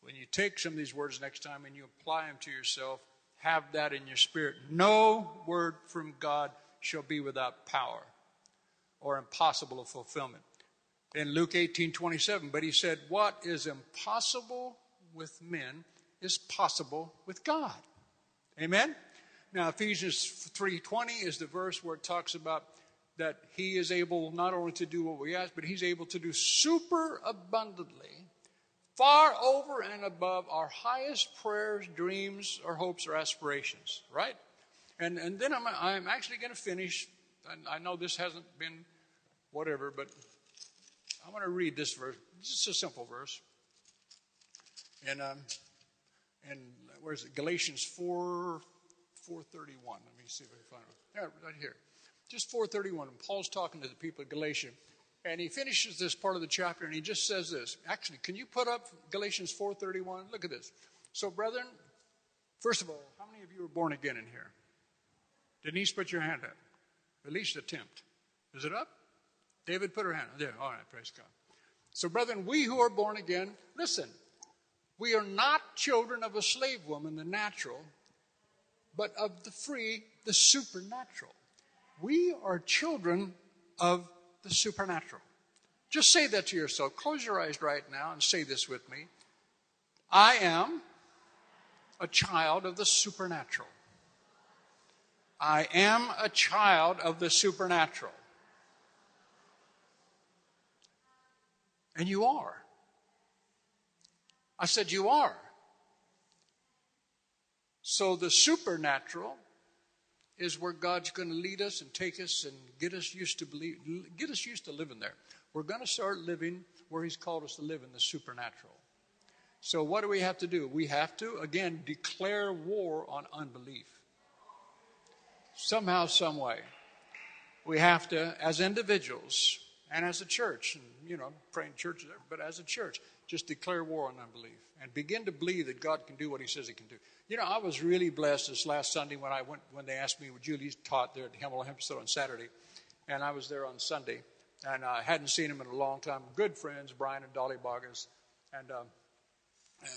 When you take some of these words next time and you apply them to yourself, have that in your spirit. No word from God shall be without power or impossible of fulfillment. In Luke 18 27, but he said, What is impossible with men is possible with God. Amen? Now Ephesians 3:20 is the verse where it talks about that he is able not only to do what we ask, but he's able to do super abundantly, far over and above our highest prayers, dreams, or hopes or aspirations, right? And, and then I'm, I'm actually going to finish. I know this hasn't been whatever, but I want to read this verse. Just a simple verse. And, um, and where's it? Galatians 4, 431. Let me see if I can find it. Yeah, right here just 431. And Paul's talking to the people of Galatia. And he finishes this part of the chapter and he just says this. Actually, can you put up Galatians 4:31? Look at this. So, brethren, first of all, how many of you were born again in here? Denise, put your hand up. At least attempt. Is it up? David, put her hand. There. All right, praise God. So, brethren, we who are born again, listen. We are not children of a slave woman, the natural, but of the free, the supernatural. We are children of the supernatural. Just say that to yourself. Close your eyes right now and say this with me. I am a child of the supernatural. I am a child of the supernatural. And you are. I said, You are. So the supernatural is where God's going to lead us and take us and get us used to believe, get us used to living there. We're going to start living where He's called us to live in the supernatural. So what do we have to do? We have to again declare war on unbelief. Somehow, some way, we have to, as individuals and as a church, and you know, I'm praying churches, but as a church, just declare war on unbelief and begin to believe that God can do what He says He can do. You know, I was really blessed this last Sunday when I went when they asked me, "Would you taught there at Hemel Hempstead on Saturday?" And I was there on Sunday, and I hadn't seen him in a long time. Good friends, Brian and Dolly Boggins, and. Um, and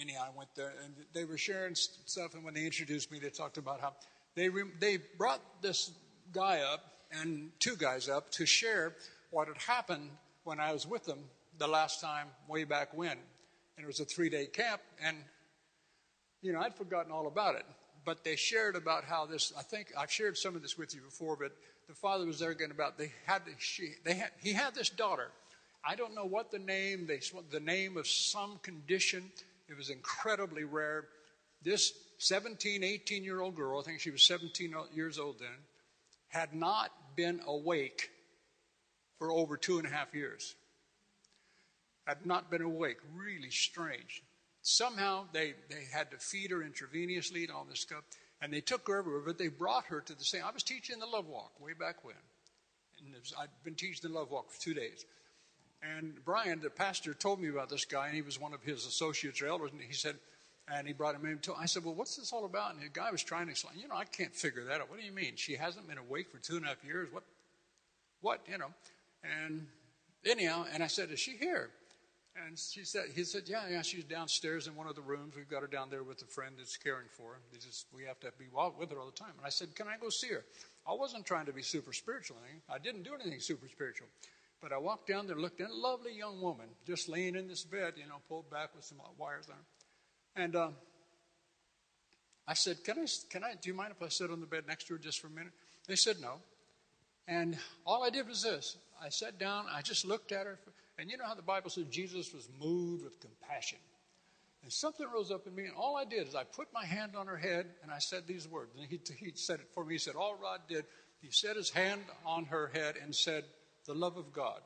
anyhow, I went there, and they were sharing stuff. And when they introduced me, they talked about how they re- they brought this guy up and two guys up to share what had happened when I was with them the last time, way back when. And it was a three day camp, and you know, I'd forgotten all about it. But they shared about how this, I think I've shared some of this with you before, but the father was there again about they had, she, they had, he had this daughter. I don't know what the name, they, the name of some condition. It was incredibly rare. This 17, 18 year old girl, I think she was 17 years old then, had not been awake for over two and a half years. i had not been awake. Really strange. Somehow they, they had to feed her intravenously and all this stuff. And they took her everywhere, but they brought her to the same. I was teaching the Love Walk way back when. And was, I'd been teaching the Love Walk for two days. And Brian, the pastor, told me about this guy, and he was one of his associates or elders. And he said, and he brought him in. I said, Well, what's this all about? And the guy was trying to explain, You know, I can't figure that out. What do you mean? She hasn't been awake for two and a half years? What? What? You know? And anyhow, and I said, Is she here? And she said, he said, yeah, yeah, she's downstairs in one of the rooms. We've got her down there with a friend that's caring for her. Just, we have to be with her all the time. And I said, can I go see her? I wasn't trying to be super spiritual. I didn't do anything super spiritual. But I walked down there, looked at a lovely young woman just laying in this bed, you know, pulled back with some wires on her. And um, I said, can I, can I, do you mind if I sit on the bed next to her just for a minute? They said no. And all I did was this. I sat down, I just looked at her, And you know how the Bible says Jesus was moved with compassion. And something rose up in me, and all I did is I put my hand on her head and I said these words. And he, he said it for me. He said, All Rod did, he set his hand on her head and said, The love of God.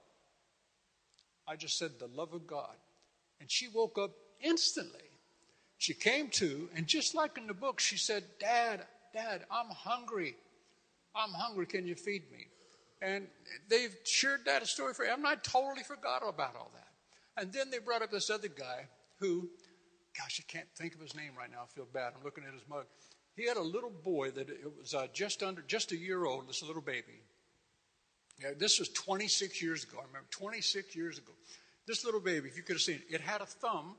I just said, The love of God. And she woke up instantly. She came to, and just like in the book, she said, Dad, Dad, I'm hungry. I'm hungry. Can you feed me? And they've shared that story for I'm not totally forgot about all that. And then they brought up this other guy who, gosh, I can't think of his name right now. I feel bad. I'm looking at his mug. He had a little boy that it was uh, just under, just a year old, this little baby. Yeah, this was 26 years ago. I remember 26 years ago. This little baby, if you could have seen it, it had a thumb.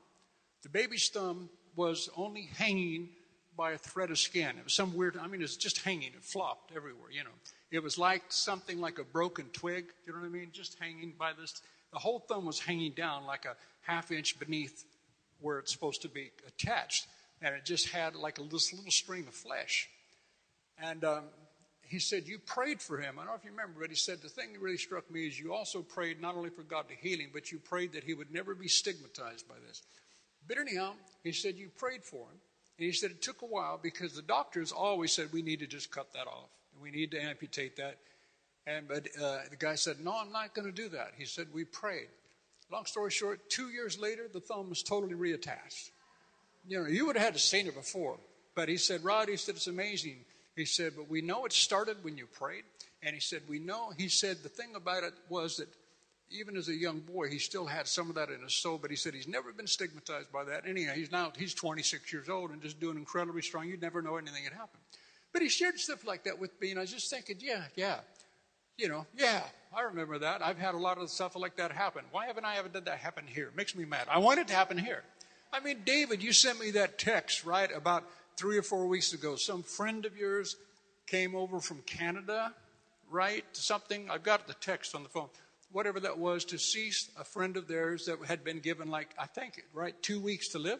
The baby's thumb was only hanging by a thread of skin. It was some weird, I mean, it was just hanging. It flopped everywhere, you know. It was like something like a broken twig, you know what I mean? Just hanging by this. The whole thumb was hanging down like a half inch beneath where it's supposed to be attached. And it just had like a, this little string of flesh. And um, he said, You prayed for him. I don't know if you remember, but he said, The thing that really struck me is you also prayed not only for God to heal him, but you prayed that he would never be stigmatized by this. But anyhow, he said, You prayed for him. And he said it took a while because the doctors always said we need to just cut that off. We need to amputate that. And but uh, the guy said, "No, I'm not going to do that." He said, "We prayed." Long story short, two years later, the thumb was totally reattached. You know, you would have had to seen it before. But he said, Rod, he said, it's amazing. He said, but we know it started when you prayed. And he said, we know, he said, the thing about it was that even as a young boy, he still had some of that in his soul, but he said he's never been stigmatized by that. Anyhow, he's now he's 26 years old and just doing incredibly strong. You'd never know anything had happened. But he shared stuff like that with me, and I was just thinking, yeah, yeah, you know, yeah, I remember that. I've had a lot of stuff like that happen. Why haven't I ever did that happen here? It makes me mad. I want it to happen here. I mean, David, you sent me that text, right, about three or four weeks ago. Some friend of yours came over from Canada, right? Something. I've got the text on the phone whatever that was, to see a friend of theirs that had been given, like, I think, right, two weeks to live?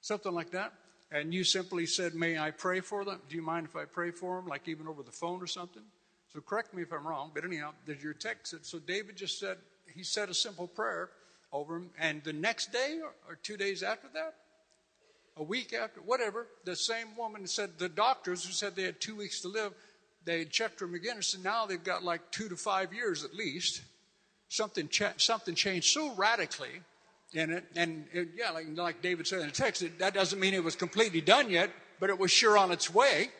Something like that. And you simply said, May I pray for them? Do you mind if I pray for them, like even over the phone or something? So correct me if I'm wrong, but anyhow, there's your text. So David just said, he said a simple prayer over him. And the next day or two days after that, a week after, whatever, the same woman said, the doctors who said they had two weeks to live, they checked them again and said now they've got like two to five years at least. Something, cha- something changed so radically in it. And yeah, like, like David said in the text, it, that doesn't mean it was completely done yet, but it was sure on its way.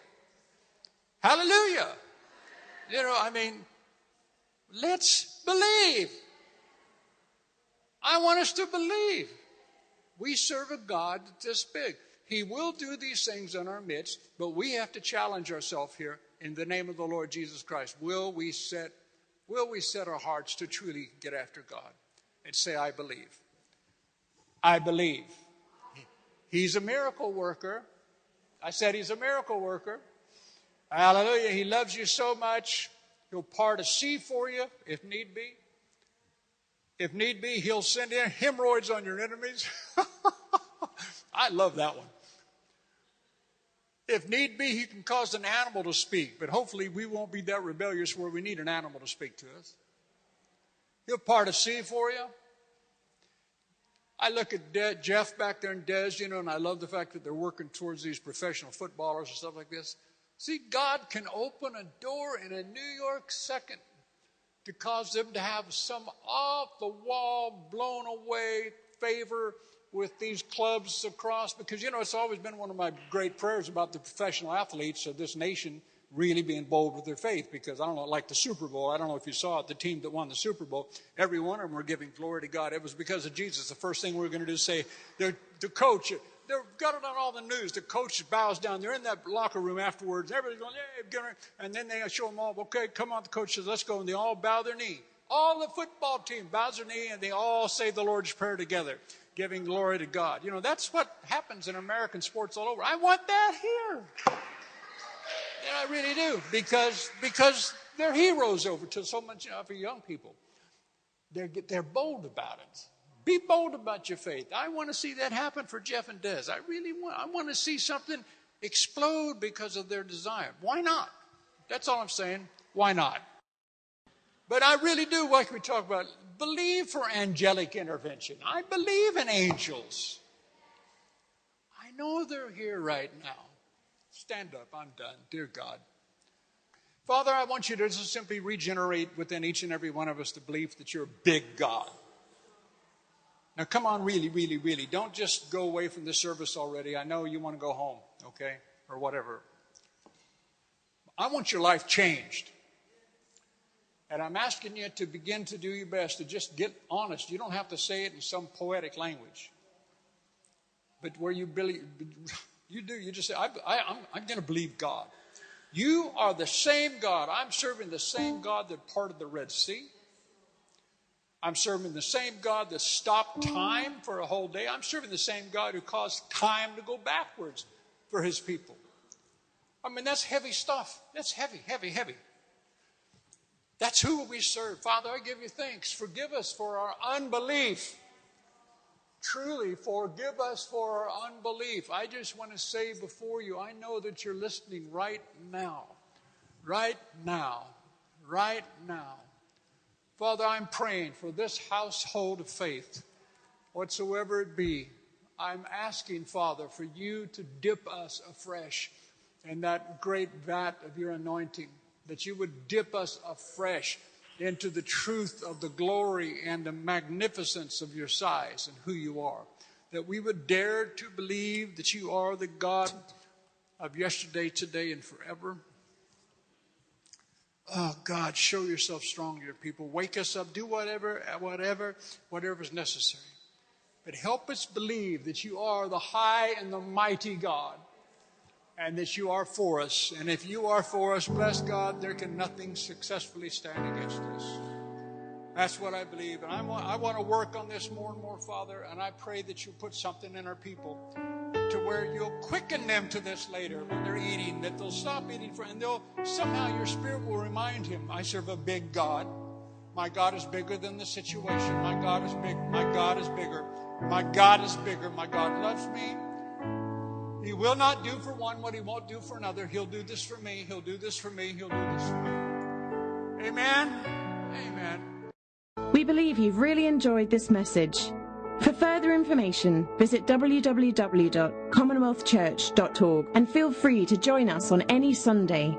Hallelujah. You know, I mean, let's believe. I want us to believe. We serve a God this big. He will do these things in our midst, but we have to challenge ourselves here in the name of the Lord Jesus Christ, will we set, will we set our hearts to truly get after God and say, I believe? I believe. He's a miracle worker. I said he's a miracle worker. Hallelujah. He loves you so much. He'll part a sea for you if need be. If need be, he'll send in hemorrhoids on your enemies. [laughs] I love that one. If need be, he can cause an animal to speak, but hopefully we won't be that rebellious where we need an animal to speak to us. He'll part a sea for you. I look at De- Jeff back there in Des, you know, and I love the fact that they're working towards these professional footballers and stuff like this. See, God can open a door in a New York second to cause them to have some off the wall, blown away favor with these clubs across because you know it's always been one of my great prayers about the professional athletes of this nation really being bold with their faith because I don't know, like the Super Bowl, I don't know if you saw it, the team that won the Super Bowl, every one of them were giving glory to God. It was because of Jesus. The first thing we are going to do is say, the, the coach, they've got it on all the news. The coach bows down. They're in that locker room afterwards. Everybody's going, yeah, and then they show them all, okay, come on. The coach says, let's go. And they all bow their knee. All the football team bows their knee and they all say the Lord's Prayer together giving glory to God. You know, that's what happens in American sports all over. I want that here. I really do because because they're heroes over to so much uh, for young people. They're they're bold about it. Be bold about your faith. I want to see that happen for Jeff and Des. I really want. I want to see something explode because of their desire. Why not? That's all I'm saying. Why not? But I really do, like we talk about, believe for angelic intervention. I believe in angels. I know they're here right now. Stand up, I'm done. Dear God. Father, I want you to just simply regenerate within each and every one of us the belief that you're a big God. Now, come on, really, really, really. Don't just go away from the service already. I know you want to go home, okay? Or whatever. I want your life changed. And I'm asking you to begin to do your best to just get honest. You don't have to say it in some poetic language. But where you believe, you do, you just say, I, I'm, I'm going to believe God. You are the same God. I'm serving the same God that parted the Red Sea. I'm serving the same God that stopped time for a whole day. I'm serving the same God who caused time to go backwards for his people. I mean, that's heavy stuff. That's heavy, heavy, heavy. That's who we serve. Father, I give you thanks. Forgive us for our unbelief. Truly, forgive us for our unbelief. I just want to say before you, I know that you're listening right now. Right now. Right now. Father, I'm praying for this household of faith, whatsoever it be. I'm asking, Father, for you to dip us afresh in that great vat of your anointing, that you would dip us afresh into the truth of the glory and the magnificence of your size and who you are. That we would dare to believe that you are the God of yesterday, today, and forever. Oh God, show yourself strong to your people. Wake us up. Do whatever, whatever, whatever is necessary. But help us believe that you are the high and the mighty God and that you are for us. And if you are for us, bless God, there can nothing successfully stand against us. That's what I believe. And I want, I want to work on this more and more, Father. And I pray that you put something in our people to where you'll quicken them to this later when they're eating, that they'll stop eating for, and they'll somehow your spirit will remind him, I serve a big God. My God is bigger than the situation. My God is big. My God is bigger. My God is bigger. My God loves me. He will not do for one what he won't do for another. He'll do this for me. He'll do this for me. He'll do this for me. Amen. Amen. We believe you've really enjoyed this message. For further information, visit www.commonwealthchurch.org and feel free to join us on any Sunday